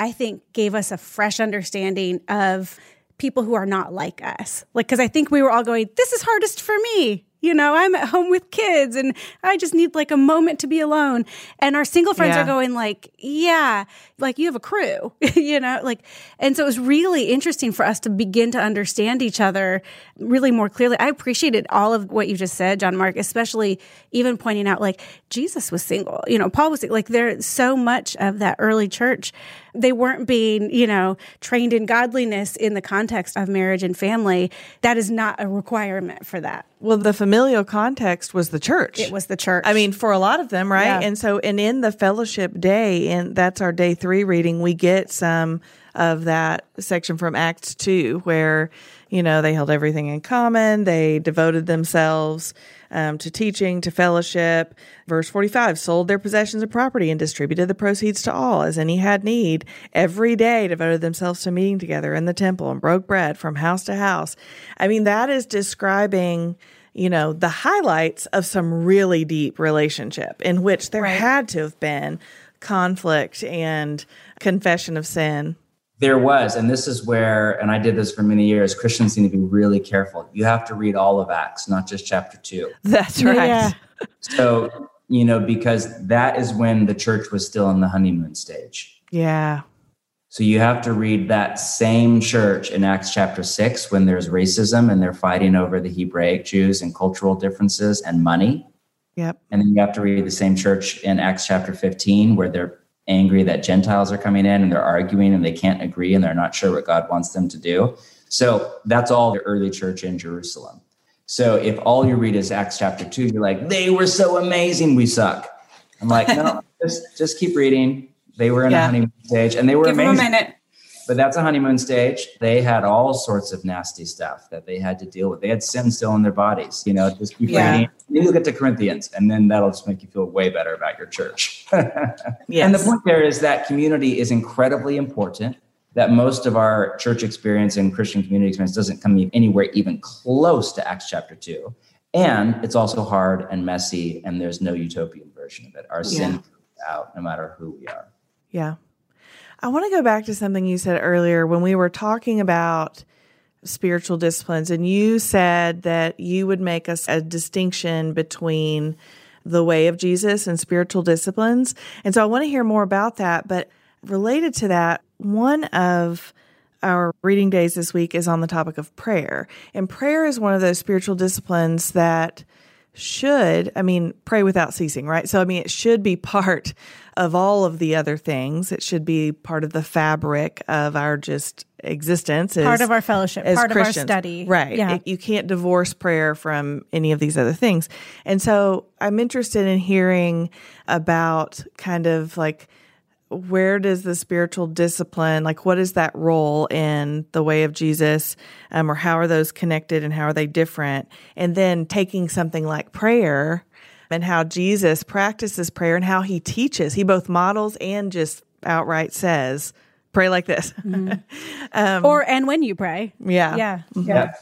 I think gave us a fresh understanding of people who are not like us. Like, because I think we were all going, this is hardest for me. You know, I'm at home with kids and I just need like a moment to be alone. And our single friends Yeah. are going like, yeah, like you have a crew, you know, like, and so it was really interesting for us to begin to understand each other really more clearly. I appreciated all of what you just said, John Mark, especially even pointing out like Jesus was single, you know, Paul was like, there's so much of that early church. They weren't being, you know, trained in godliness in the context of marriage and family. That is not a requirement for that. Well, the familial context was the church. It was the church. I mean, for a lot of them, right? Yeah. And so, and in the fellowship day, and that's our day three reading, we get some of that section from Acts 2, where, you know, they held everything in common, they devoted themselves um, to teaching, to fellowship. Verse 45 sold their possessions and property and distributed the proceeds to all as any had need. Every day devoted themselves to meeting together in the temple and broke bread from house to house. I mean, that is describing you know, the highlights of some really deep relationship in which there had to have been conflict and confession of sin. There was, and this is where, and I did this for many years. Christians need to be really careful. You have to read all of Acts, not just chapter two. That's right. Yeah. So, you know, because that is when the church was still in the honeymoon stage. Yeah. So you have to read that same church in Acts chapter six when there's racism and they're fighting over the Hebraic Jews and cultural differences and money. Yep. And then you have to read the same church in Acts chapter 15 where they're angry that Gentiles are coming in and they're arguing and they can't agree and they're not sure what God wants them to do. So that's all the early church in Jerusalem. So if all you read is Acts chapter 2, you're like, they were so amazing, we suck. I'm like, no, just just keep reading. They were in Yeah. a honeymoon stage and they were Give amazing. minute. But that's a honeymoon stage. They had all sorts of nasty stuff that they had to deal with. They had sin still in their bodies. You know, just keep Yeah. reading. You'll get to Corinthians, and then that'll just make you feel way better about your church. Yes. And the point there is that community is incredibly important. That most of our church experience and Christian community experience doesn't come anywhere even close to Acts chapter two. And it's also hard and messy, and there's no utopian version of it. Our sin Yeah. comes out no matter who we are. Yeah. I want to go back to something you said earlier when we were talking about spiritual disciplines, and you said that you would make us a distinction between the way of Jesus and spiritual disciplines. And so I want to hear more about that. But related to that, one of our reading days this week is on the topic of prayer. And prayer is one of those spiritual disciplines that should, I mean, pray without ceasing, right? So, I mean, it should be part of all of the other things. It should be part of the fabric of our just existence. Part of our fellowship, as part of our Christians. study. Right. Yeah. It- you can't divorce prayer from any of these other things. And so I'm interested in hearing about kind of like where does the spiritual discipline like what is that role in the way of jesus um, or how are those connected and how are they different and then taking something like prayer and how jesus practices prayer and how he teaches he both models and just outright says pray like this mm-hmm. um, or and when you pray. yeah Yeah. Mm-hmm. Yeah.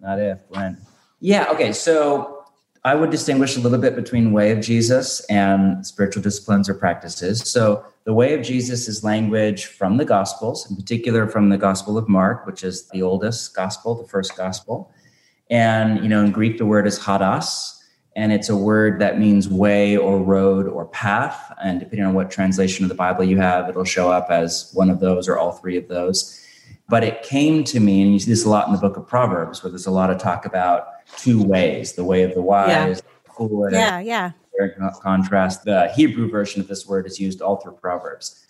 Not if, when. Yeah. Okay. So I would distinguish a little bit between way of Jesus and spiritual disciplines or practices. So the way of Jesus is language from the Gospels, in particular from the Gospel of Mark, which is the oldest gospel, the first gospel. And, you know, in Greek, the word is hodos, and it's a word that means way or road or path. And depending on what translation of the Bible you have, it'll show up as one of those or all three of those. But it came to me, and you see this a lot in the book of Proverbs, where there's a lot of talk about two ways the way of the wise, foolish. Yeah. Yeah. In contrast, the Hebrew version of this word is used all through Proverbs.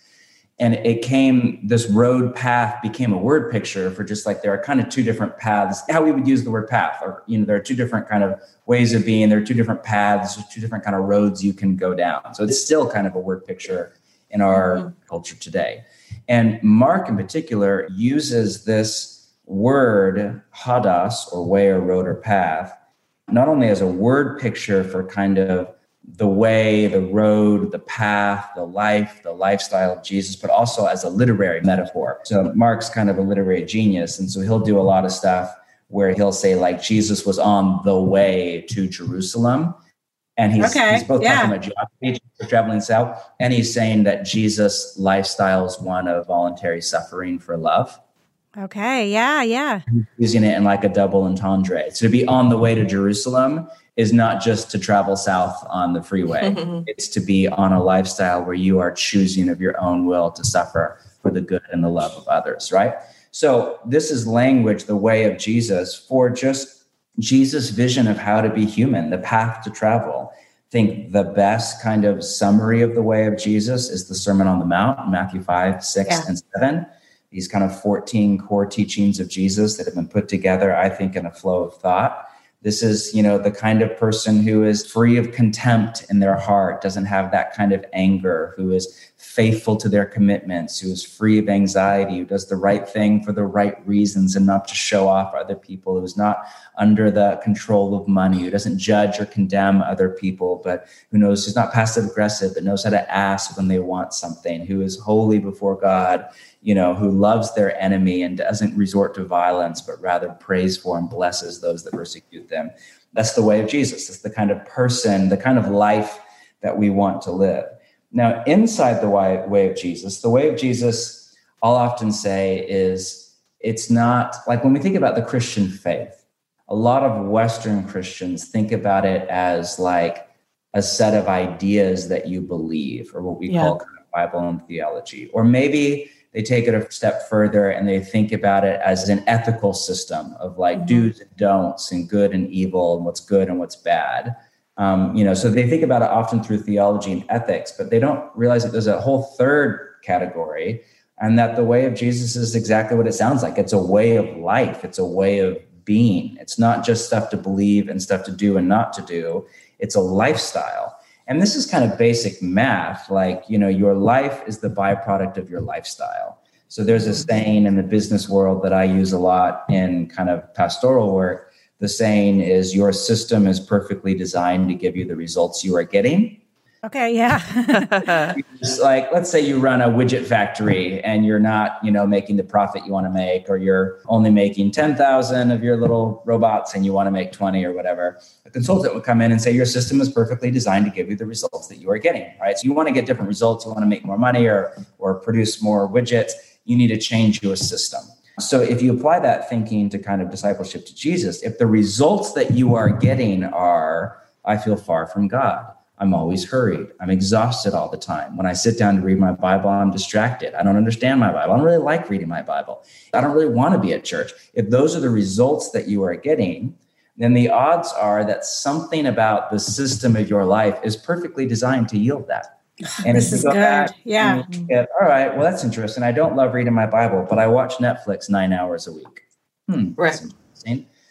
And it came, this road path became a word picture for just like there are kind of two different paths, how we would use the word path, or, you know, there are two different kind of ways of being, there are two different paths, two different kind of roads you can go down. So it's still kind of a word picture in our mm-hmm. culture today. And Mark in particular uses this word, hodos, or way or road or path, not only as a word picture for kind of the way, the road, the path, the life, the lifestyle of Jesus, but also as a literary metaphor. So Mark's kind of a literary genius. And so he'll do a lot of stuff where he'll say, like, Jesus was on the way to Jerusalem. And he's, Okay, he's both yeah. talking about geography, traveling south, and he's saying that Jesus' lifestyle is one of voluntary suffering for love Okay. Yeah. Yeah. using it in like a double entendre. So to be on the way to Jerusalem is not just to travel south on the freeway. it's to be on a lifestyle where you are choosing of your own will to suffer for the good and the love of others, right? So this is language, the way of Jesus for just Jesus' vision of how to be human, the path to travel. I think the best kind of summary of the way of Jesus is the Sermon on the Mount, Matthew 5, 6, yeah. and 7. These kind of 14 core teachings of Jesus that have been put together, I think, in a flow of thought. This is, you know, the kind of person who is free of contempt in their heart, doesn't have that kind of anger, who is faithful to their commitments, who is free of anxiety, who does the right thing for the right reasons and not to show off other people, who's not under the control of money, who doesn't judge or condemn other people, but who knows who's not passive aggressive, but knows how to ask when they want something, who is holy before God you know, who loves their enemy and doesn't resort to violence, but rather prays for and blesses those that persecute them. That's the way of Jesus. It's the kind of person, the kind of life that we want to live. Now, inside the way of Jesus, the way of Jesus, I'll often say is it's not like when we think about the Christian faith, a lot of Western Christians think about it as like a set of ideas that you believe, or what we yeah. call kind of Bible and theology. Or maybe they take it a step further and they think about it as an ethical system of like mm-hmm. do's and don'ts and good and evil and what's good and what's bad. Um, you know, so they think about it often through theology and ethics, but they don't realize that there's a whole third category and that the way of Jesus is exactly what it sounds like. It's a way of life. It's a way of being. It's not just stuff to believe and stuff to do and not to do. It's a lifestyle. And this is kind of basic math. Like, you know, your life is the byproduct of your lifestyle. So there's a saying in the business world that I use a lot in kind of pastoral work. The saying is, your system is perfectly designed to give you the results you are getting. Okay, yeah. like let's say you run a widget factory and you're not, you know, making the profit you want to make or you're only making 10,000 of your little robots and you want to make 20 or whatever. A consultant would come in and say your system is perfectly designed to give you the results that you are getting, right? So you want to get different results, you want to make more money or or produce more widgets, you need to change your system. So if you apply that thinking to kind of discipleship to Jesus, if the results that you are getting are I feel far from God, I'm always hurried. I'm exhausted all the time. When I sit down to read my Bible, I'm distracted. I don't understand my Bible. I don't really like reading my Bible. I don't really want to be at church. If those are the results that you are getting, then the odds are that something about the system of your life is perfectly designed to yield that. And this is good. Yeah. All right. Well, that's interesting. I don't love reading my Bible, but I watch Netflix nine hours a week. Hmm. Right.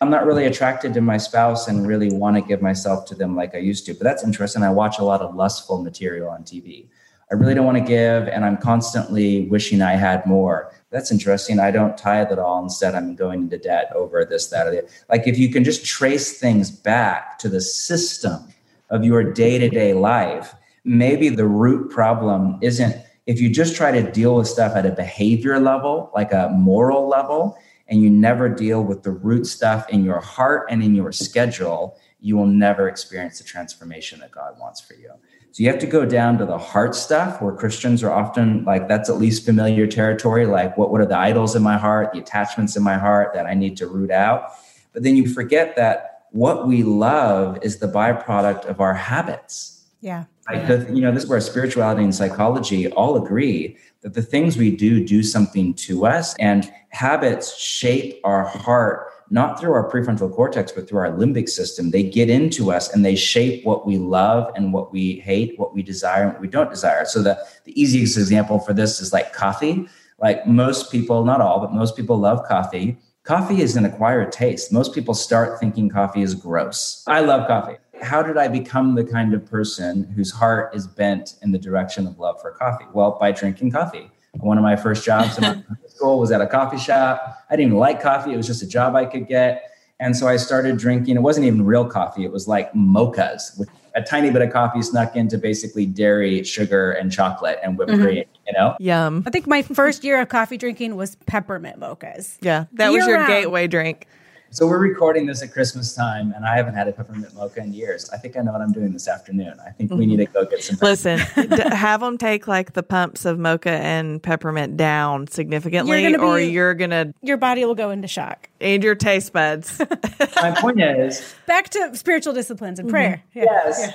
I'm not really attracted to my spouse and really want to give myself to them like I used to. But that's interesting. I watch a lot of lustful material on TV. I really don't want to give, and I'm constantly wishing I had more. That's interesting. I don't tithe at all. Instead, I'm going into debt over this, that, or the. other. Like if you can just trace things back to the system of your day to day life, maybe the root problem isn't if you just try to deal with stuff at a behavior level, like a moral level, and you never deal with the root stuff in your heart and in your schedule, you will never experience the transformation that God wants for you. So you have to go down to the heart stuff where Christians are often like, that's at least familiar territory. Like, what, what are the idols in my heart, the attachments in my heart that I need to root out? But then you forget that what we love is the byproduct of our habits. Yeah. Like the, you know, this is where spirituality and psychology all agree that the things we do do something to us and habits shape our heart not through our prefrontal cortex but through our limbic system. They get into us and they shape what we love and what we hate what we desire and what we don't desire. So the, the easiest example for this is like coffee. Like most people not all but most people love coffee. Coffee is an acquired taste. Most people start thinking coffee is gross. I love coffee how did I become the kind of person whose heart is bent in the direction of love for coffee? Well, by drinking coffee. One of my first jobs in school was at a coffee shop. I didn't even like coffee. It was just a job I could get. And so I started drinking. It wasn't even real coffee. It was like mochas with a tiny bit of coffee snuck into basically dairy, sugar, and chocolate and whipped mm-hmm. cream. You know, yum. I think my first year of coffee drinking was peppermint mochas. Yeah, that year was your round. gateway drink. So we're recording this at Christmas time, and I haven't had a peppermint mocha in years. I think I know what I'm doing this afternoon. I think we mm-hmm. need to go get some. Listen, have them take like the pumps of mocha and peppermint down significantly, You're gonna or you're gonna Your body will go into shock. and your taste buds. My point is, Back to spiritual disciplines and mm-hmm. prayer. Yeah. yes,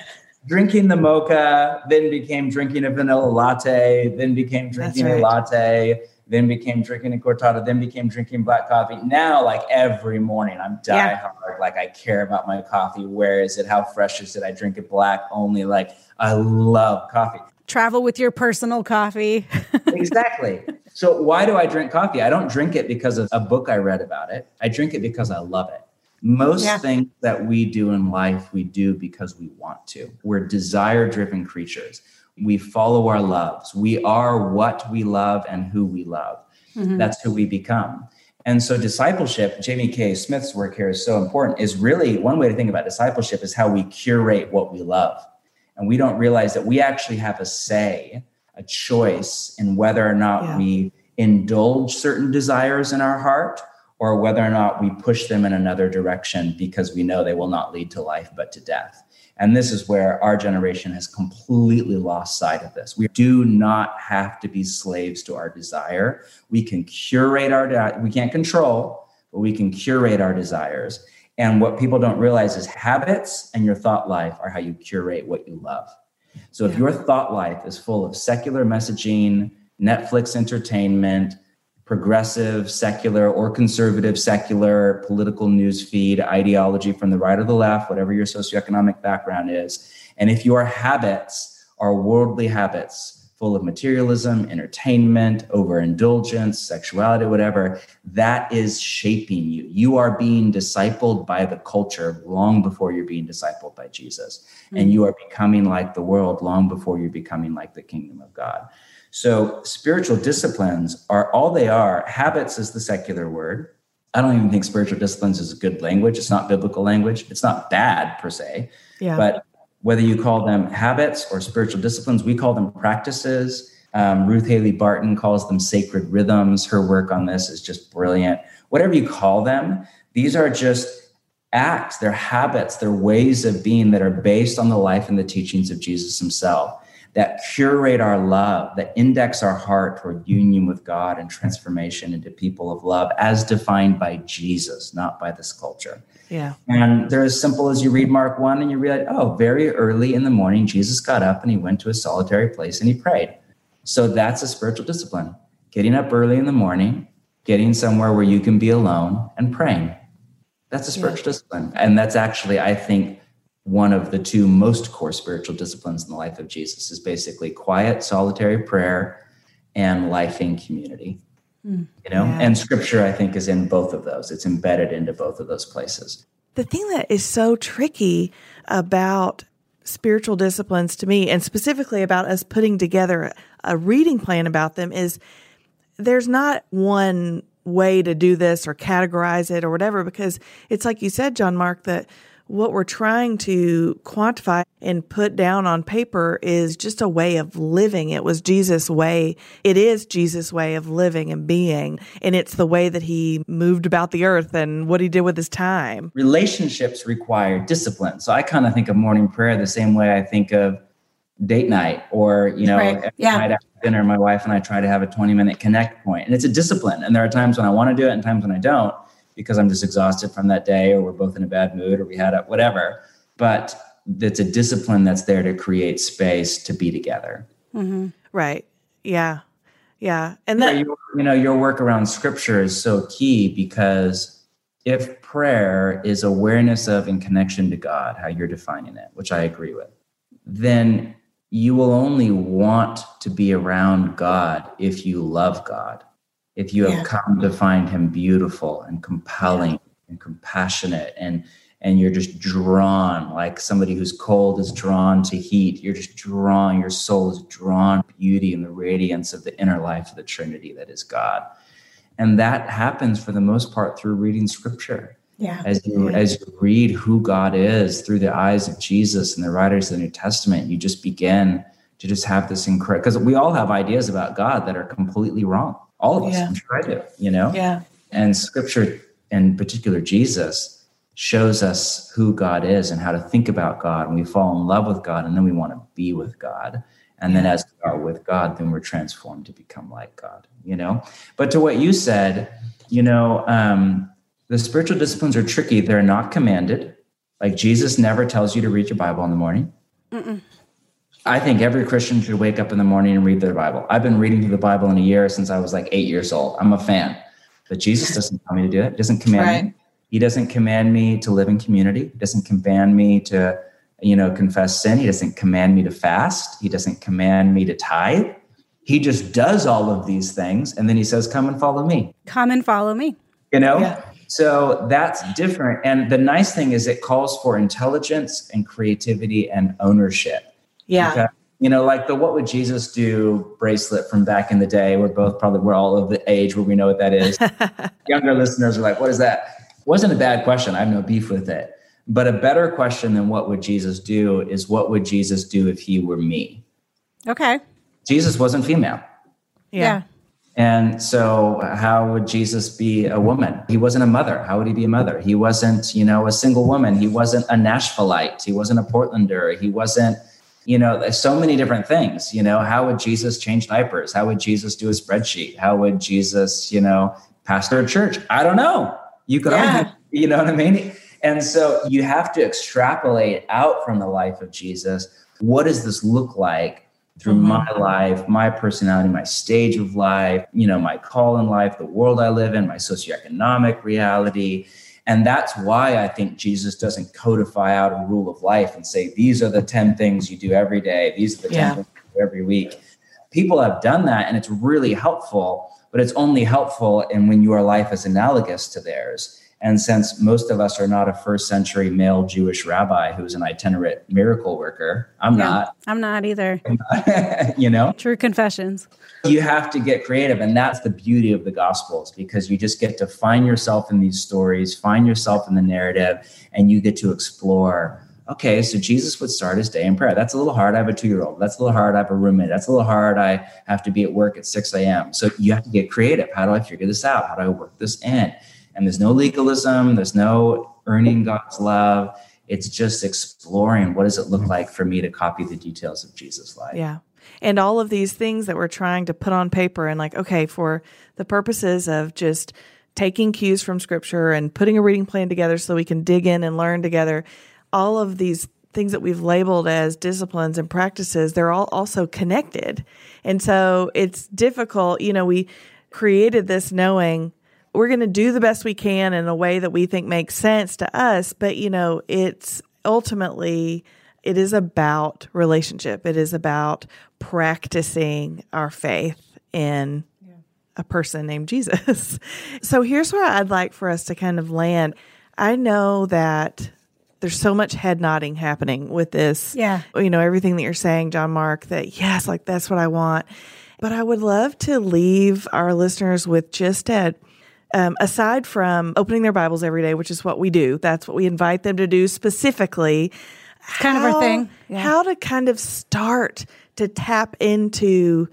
drinking the mocha, then became drinking a vanilla latte, then became drinking right. a latte, then became drinking a cortado, then became drinking black coffee. Now, like every morning, I'm die Yeah. hard. Like I care about my coffee. Where is it? How fresh is it? I drink it black only. Like I love coffee. Travel with your personal coffee. exactly. So why do I drink coffee? I don't drink it because of a book I read about it. I drink it because I love it. Most Yeah. things that we do in life, we do because we want to. We're desire driven creatures. We follow our loves. We are what we love and who we love. Mm-hmm. That's who we become. And so discipleship, Jamie K. Smith's work here is so important, is really one way to think about discipleship is how we curate what we love. And we don't realize that we actually have a say, a choice in whether or not Yeah. we indulge certain desires in our heart or whether or not we push them in another direction because we know they will not lead to life but to death. And this is where our generation has completely lost sight of this. We do not have to be slaves to our desire. We can curate our, de- we can't control, but we can curate our desires. And what people don't realize is habits and your thought life are how you curate what you love. So if your thought life is full of secular messaging, Netflix entertainment, progressive, secular, or conservative, secular political news feed, ideology from the right or the left, whatever your socioeconomic background is. And if your habits are worldly habits, full of materialism, entertainment, overindulgence, sexuality, whatever, that is shaping you. You are being discipled by the culture long before you're being discipled by Jesus. And hmm. you are becoming like the world long before you're becoming like the kingdom of God. So, spiritual disciplines are all they are. Habits is the secular word. I don't even think spiritual disciplines is a good language. It's not biblical language. It's not bad per se. Yeah. But whether you call them habits or spiritual disciplines, we call them practices. Um, Ruth Haley Barton calls them sacred rhythms. Her work on this is just brilliant. Whatever you call them, these are just acts, they're habits, they're ways of being that are based on the life and the teachings of Jesus himself that curate our love, that index our heart toward union with God and transformation into people of love as defined by Jesus, not by this culture. yeah. And they're as simple as you read Mark 1 and you realize, oh, very early in the morning, Jesus got up and he went to a solitary place and he prayed. So that's a spiritual discipline. Getting up early in the morning, getting somewhere where you can be alone and praying. That's a spiritual discipline. And that's actually, I think, one of the two most core spiritual disciplines in the life of Jesus is basically quiet, solitary prayer and life in community. Hmm. You know, Yeah. and scripture, I think, is in both of those. It's embedded into both of those places. The thing that is so tricky about spiritual disciplines to me, and specifically about us putting together a reading plan about them, is there's not one way to do this or categorize it or whatever, because it's like you said, John Mark, that what we're trying to quantify and put down on paper is just a way of living. It was Jesus' way. It is Jesus' way of living and being. And it's the way that he moved about the earth and what he did with his time. relationships require discipline. So I kind of think of morning prayer the same way I think of date night or, you know, Right. every Yeah. night after dinner, my wife and I try to have a 20 minute connect point. And it's a discipline. And there are times when I want to do it and times when I don't because I'm just exhausted from that day or we're both in a bad mood or we had a whatever. But it's a discipline that's there to create space to be together. Mm-hmm. Right. Yeah. Yeah. And then, your, you know, your work around scripture is so key because if prayer is awareness of and connection to God, how you're defining it, which I agree with, then you will only want to be around God if you love God, if you have come to find him beautiful and compelling and compassionate and and you're just drawn like somebody who's cold is drawn to heat you're just drawn your soul is drawn to beauty and the radiance of the inner life of the trinity that is god. And that happens for the most part through reading scripture. Yeah. as you as you read who god is through the eyes of jesus and the writers of the new testament you just begin to just have this incredible because we all have ideas about god that are completely wrong all of us Yeah. i do you know yeah. and scripture in particular Jesus, shows us who God is and how to think about God. And we fall in love with God, and then we want to be with God. And then as we are with God, then we're transformed to become like God, you know? But to what you said, you know, um, the spiritual disciplines are tricky. They're not commanded. Like Jesus never tells you to read your Bible in the morning. Mm-mm. I think every Christian should wake up in the morning and read their Bible. I've been reading through the Bible in a year since I was like eight years old. I'm a fan. But Jesus doesn't tell me to do it. He doesn't command right. me. He doesn't command me to live in community. He doesn't command me to, you know, confess sin. He doesn't command me to fast. He doesn't command me to tithe. He just does all of these things. And then he says, Come and follow me. Come and follow me. You know? Yeah. So that's different. And the nice thing is it calls for intelligence and creativity and ownership. Yeah. Okay? You know, like the what would Jesus do bracelet from back in the day. We're both probably we're all of the age where we know what that is. Younger listeners are like, what is that? Wasn't a bad question. I have no beef with it. But a better question than what would Jesus do is what would Jesus do if he were me? Okay. Jesus wasn't female. Yeah. yeah. And so, how would Jesus be a woman? He wasn't a mother. How would he be a mother? He wasn't, you know, a single woman. He wasn't a Nashvilleite. He wasn't a Portlander. He wasn't, you know, there's so many different things. You know, how would Jesus change diapers? How would Jesus do a spreadsheet? How would Jesus, you know, pastor a church? I don't know. You could, yeah. argue, you know what I mean? And so, you have to extrapolate out from the life of Jesus. What does this look like? through mm-hmm. my life, my personality, my stage of life, you know, my call in life, the world I live in, my socioeconomic reality. And that's why I think Jesus doesn't codify out a rule of life and say, these are the 10 things you do every day, these are the 10 yeah. things you do every week. People have done that and it's really helpful, but it's only helpful in when your life is analogous to theirs. And since most of us are not a first century male Jewish rabbi who's an itinerant miracle worker, I'm yeah, not. I'm not either. you know? True confessions. You have to get creative. And that's the beauty of the Gospels because you just get to find yourself in these stories, find yourself in the narrative, and you get to explore. Okay, so Jesus would start his day in prayer. That's a little hard. I have a two year old. That's a little hard. I have a roommate. That's a little hard. I have to be at work at 6 a.m. So you have to get creative. How do I figure this out? How do I work this in? And there's no legalism, there's no earning God's love. It's just exploring what does it look like for me to copy the details of Jesus' life. Yeah. And all of these things that we're trying to put on paper and like, okay, for the purposes of just taking cues from scripture and putting a reading plan together so we can dig in and learn together, all of these things that we've labeled as disciplines and practices, they're all also connected. And so it's difficult, you know, we created this knowing we're going to do the best we can in a way that we think makes sense to us. But, you know, it's ultimately, it is about relationship. It is about practicing our faith in a person named Jesus. so here's where I'd like for us to kind of land. I know that there's so much head nodding happening with this. Yeah. You know, everything that you're saying, John Mark, that yes, like that's what I want. But I would love to leave our listeners with just a um, aside from opening their Bibles every day, which is what we do, that's what we invite them to do specifically. It's kind how, of our thing. Yeah. How to kind of start to tap into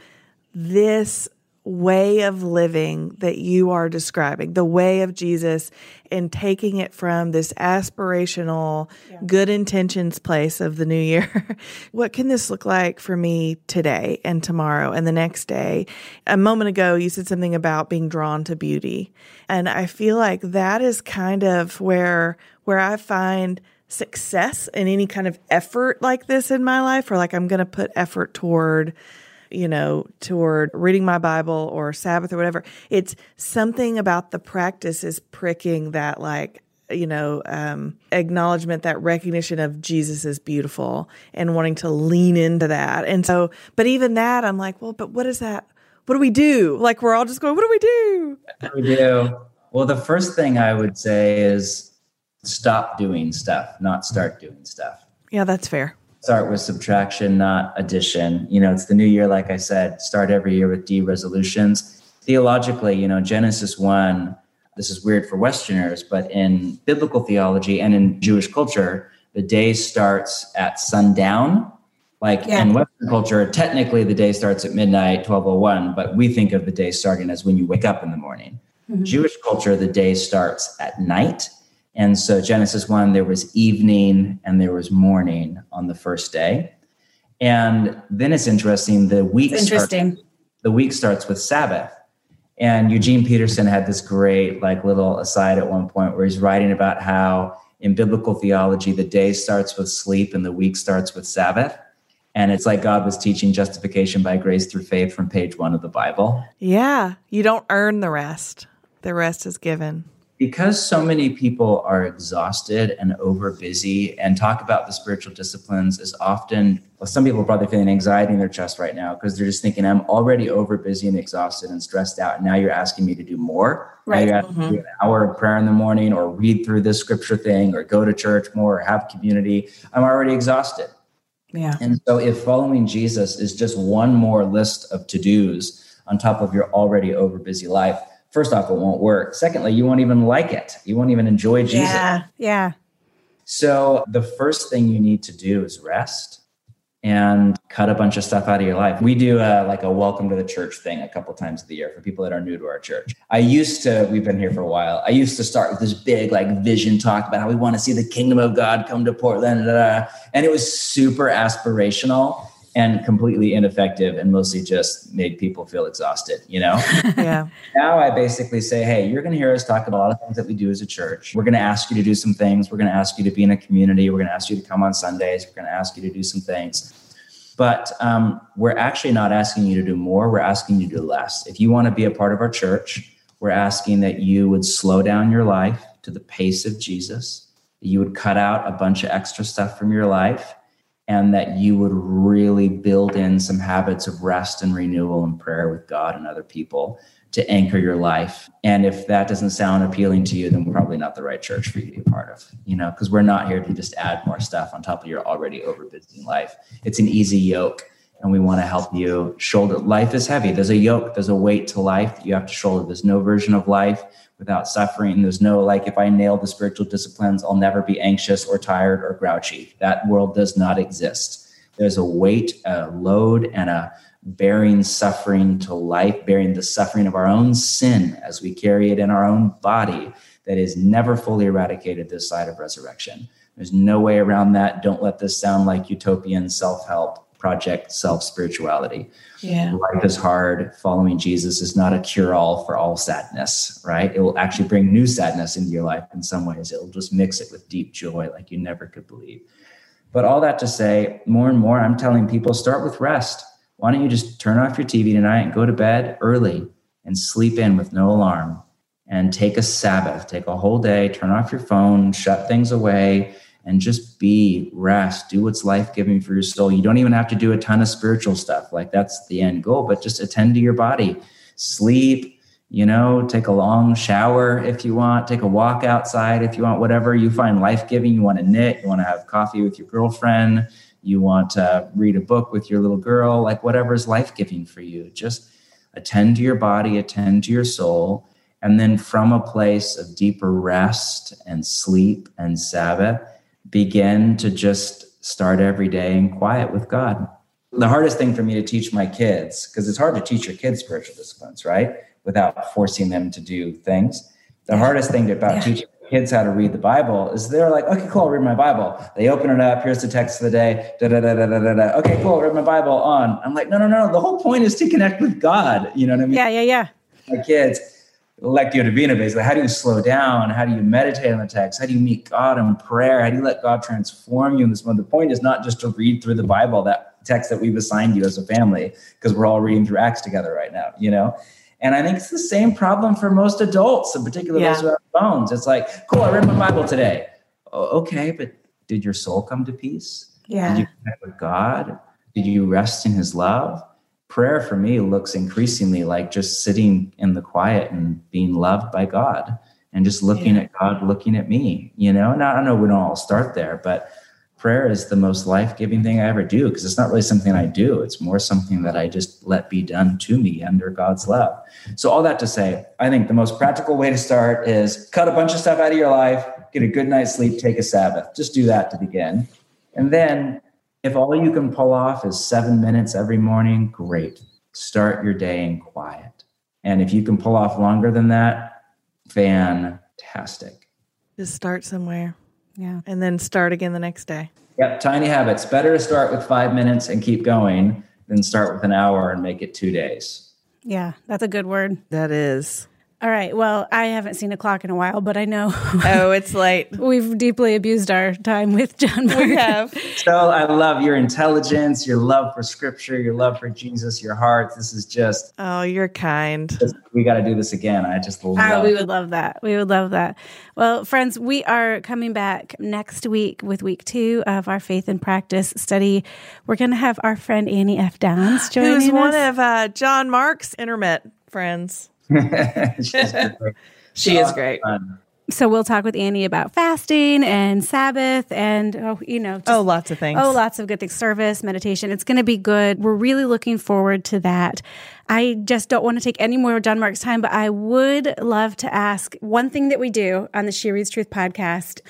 this way of living that you are describing, the way of Jesus, and taking it from this aspirational, yeah. good intentions place of the new year. what can this look like for me today and tomorrow and the next day? A moment ago, you said something about being drawn to beauty. And I feel like that is kind of where, where I find success in any kind of effort like this in my life, or like I'm going to put effort toward you know, toward reading my Bible or Sabbath or whatever. It's something about the practice is pricking that like, you know, um, acknowledgement, that recognition of Jesus is beautiful and wanting to lean into that. And so, but even that, I'm like, well, but what is that? What do we do? Like, we're all just going, what do we do? What do we do? Well, the first thing I would say is stop doing stuff, not start doing stuff. Yeah, that's fair start with subtraction, not addition. You know, it's the new year, like I said, start every year with de-resolutions. Theologically, you know, Genesis 1, this is weird for Westerners, but in biblical theology and in Jewish culture, the day starts at sundown. Like yeah. in Western culture, technically the day starts at midnight, 1201, but we think of the day starting as when you wake up in the morning. Mm-hmm. Jewish culture, the day starts at night. And so Genesis 1, there was evening and there was morning on the first day. And then it's interesting, the week it's interesting. Starts, the week starts with Sabbath. And Eugene Peterson had this great like little aside at one point where he's writing about how in biblical theology the day starts with sleep and the week starts with Sabbath. And it's like God was teaching justification by grace through faith from page one of the Bible. Yeah. You don't earn the rest, the rest is given. Because so many people are exhausted and over busy, and talk about the spiritual disciplines is often, well, some people are probably feeling anxiety in their chest right now because they're just thinking, I'm already over busy and exhausted and stressed out. And now you're asking me to do more. Right. Now you're asking mm-hmm. an hour of prayer in the morning or read through this scripture thing or go to church more or have community. I'm already exhausted. Yeah. And so if following Jesus is just one more list of to-dos on top of your already over busy life, first off, it won't work. Secondly, you won't even like it. You won't even enjoy Jesus. Yeah. Yeah. So the first thing you need to do is rest and cut a bunch of stuff out of your life. We do a, like a welcome to the church thing a couple times of the year for people that are new to our church. I used to, we've been here for a while. I used to start with this big like vision talk about how we want to see the kingdom of God come to Portland. And it was super aspirational and completely ineffective and mostly just made people feel exhausted, you know? yeah. Now I basically say, hey, you're going to hear us talk about a lot of things that we do as a church. We're going to ask you to do some things. We're going to ask you to be in a community. We're going to ask you to come on Sundays. We're going to ask you to do some things. But um, we're actually not asking you to do more. We're asking you to do less. If you want to be a part of our church, we're asking that you would slow down your life to the pace of Jesus, you would cut out a bunch of extra stuff from your life and that you would really build in some habits of rest and renewal and prayer with God and other people to anchor your life. And if that doesn't sound appealing to you, then we're probably not the right church for you to be a part of, you know, because we're not here to just add more stuff on top of your already overbusy life. It's an easy yoke. And we want to help you shoulder. Life is heavy. There's a yoke, there's a weight to life that you have to shoulder. There's no version of life without suffering. There's no like, if I nail the spiritual disciplines, I'll never be anxious or tired or grouchy. That world does not exist. There's a weight, a load, and a bearing suffering to life, bearing the suffering of our own sin as we carry it in our own body that is never fully eradicated this side of resurrection. There's no way around that. Don't let this sound like utopian self help project self spirituality. Yeah. Life is hard. Following Jesus is not a cure all for all sadness, right? It will actually bring new sadness into your life in some ways. It'll just mix it with deep joy like you never could believe. But all that to say, more and more, I'm telling people start with rest. Why don't you just turn off your TV tonight and go to bed early and sleep in with no alarm and take a Sabbath, take a whole day, turn off your phone, shut things away, and just be, rest, do what's life giving for your soul. You don't even have to do a ton of spiritual stuff. Like that's the end goal, but just attend to your body, sleep, you know, take a long shower if you want, take a walk outside if you want, whatever you find life giving. You want to knit, you want to have coffee with your girlfriend, you want to read a book with your little girl, like whatever is life giving for you. Just attend to your body, attend to your soul. And then from a place of deeper rest and sleep and Sabbath, begin to just start every day in quiet with God. The hardest thing for me to teach my kids, because it's hard to teach your kids spiritual disciplines, right? Without forcing them to do things. The hardest thing about yeah. teaching kids how to read the Bible is they're like, okay, cool, I'll read my Bible. They open it up. Here's the text of the day. Da, da, da, da, da, da, da. Okay, cool, read my Bible on. I'm like, no, no, no. The whole point is to connect with God. You know what I mean? Yeah, yeah, yeah. My kids, Lectio Divina, basically. How do you slow down? How do you meditate on the text? How do you meet God in prayer? How do you let God transform you in this moment? The point is not just to read through the Bible, that text that we've assigned you as a family, because we're all reading through Acts together right now, you know? And I think it's the same problem for most adults, in particular yeah. those who have phones. It's like, cool, I read my Bible today. Oh, okay, but did your soul come to peace? Yeah. Did you connect with God? Did you rest in his love? Prayer for me looks increasingly like just sitting in the quiet and being loved by God and just looking yeah. at God, looking at me, you know? Now, I don't know we don't all start there, but prayer is the most life giving thing I ever do because it's not really something I do. It's more something that I just let be done to me under God's love. So, all that to say, I think the most practical way to start is cut a bunch of stuff out of your life, get a good night's sleep, take a Sabbath. Just do that to begin. And then if all you can pull off is seven minutes every morning, great. Start your day in quiet. And if you can pull off longer than that, fantastic. Just start somewhere Yeah. and then start again the next day. Yep, tiny habits. Better to start with five minutes and keep going than start with an hour and make it two days. Yeah. That's a good word. That is. All right. Well, I haven't seen a clock in a while, but I know Oh, it's late. we've deeply abused our time with John Mark. We have. So I love your intelligence, your love for scripture, your love for Jesus, your heart. This is just, Oh, you're kind. just we got to do this again. I just love Ah, we would love that. We would love that. Well, friends, we are coming back next week with week two of our faith in practice study. We're going to have our friend Annie F. Downs joining us, Who's one of uh, John Mark's internet friends. She's great. She is great. Fun. so we'll talk with Annie about fasting and Sabbath and, oh, you know, just, Oh, lots of things. Oh, lots of good things. Service, meditation. It's going to be good. We're really looking forward to that. I just don't want to take any more of John Mark's time, but I would love to ask one thing that we do on the She Reads Truth podcast.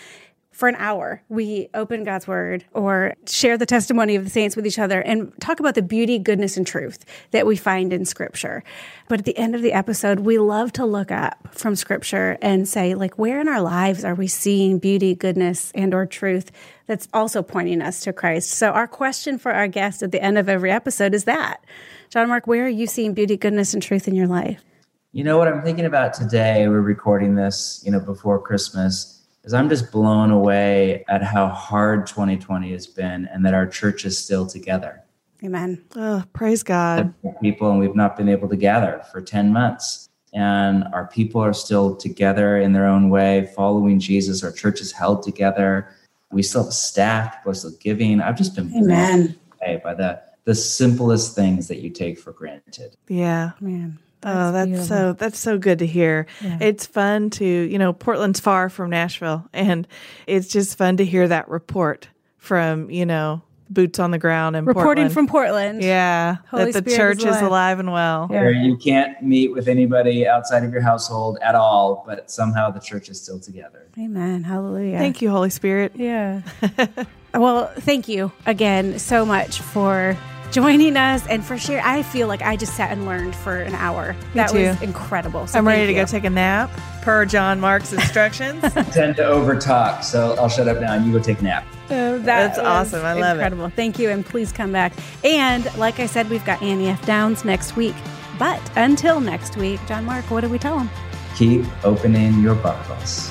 For an hour, we open God's word or share the testimony of the saints with each other and talk about the beauty, goodness, and truth that we find in scripture. But at the end of the episode, we love to look up from scripture and say, like, where in our lives are we seeing beauty, goodness, and or truth that's also pointing us to Christ? So our question for our guest at the end of every episode is that, John Mark, where are you seeing beauty, goodness, and truth in your life? You know what I'm thinking about today? We're recording this, you know, before Christmas. Is I'm just blown away at how hard 2020 has been, and that our church is still together. Amen. Oh, praise God. People, and we've not been able to gather for 10 months, and our people are still together in their own way, following Jesus. Our church is held together. We still have staff. People are still giving. I've just been blown Amen. away by the the simplest things that you take for granted. Yeah. Man. Oh, that's beautiful. so that's so good to hear. Yeah. It's fun to, you know, Portland's far from Nashville and it's just fun to hear that report from, you know, boots on the ground and reporting from Portland. Yeah, Holy that the Spirit church is is alive. alive and well. Yeah. Where you can't meet with anybody outside of your household at all, but somehow the church is still together. Amen. Hallelujah. Thank you, Holy Spirit. Yeah. well, thank you again so much for joining us and for sure I feel like I just sat and learned for an hour. that too. was incredible. So I'm ready thank to go take a nap per John Mark's instructions. I tend to overtalk, so I'll shut up now and you go take a nap. So that That's awesome. I love it. incredible. Thank you, and please come back. And like I said, we've got Annie F. Downs next week. But until next week, John Mark, what do we tell them? Keep opening your Bibles.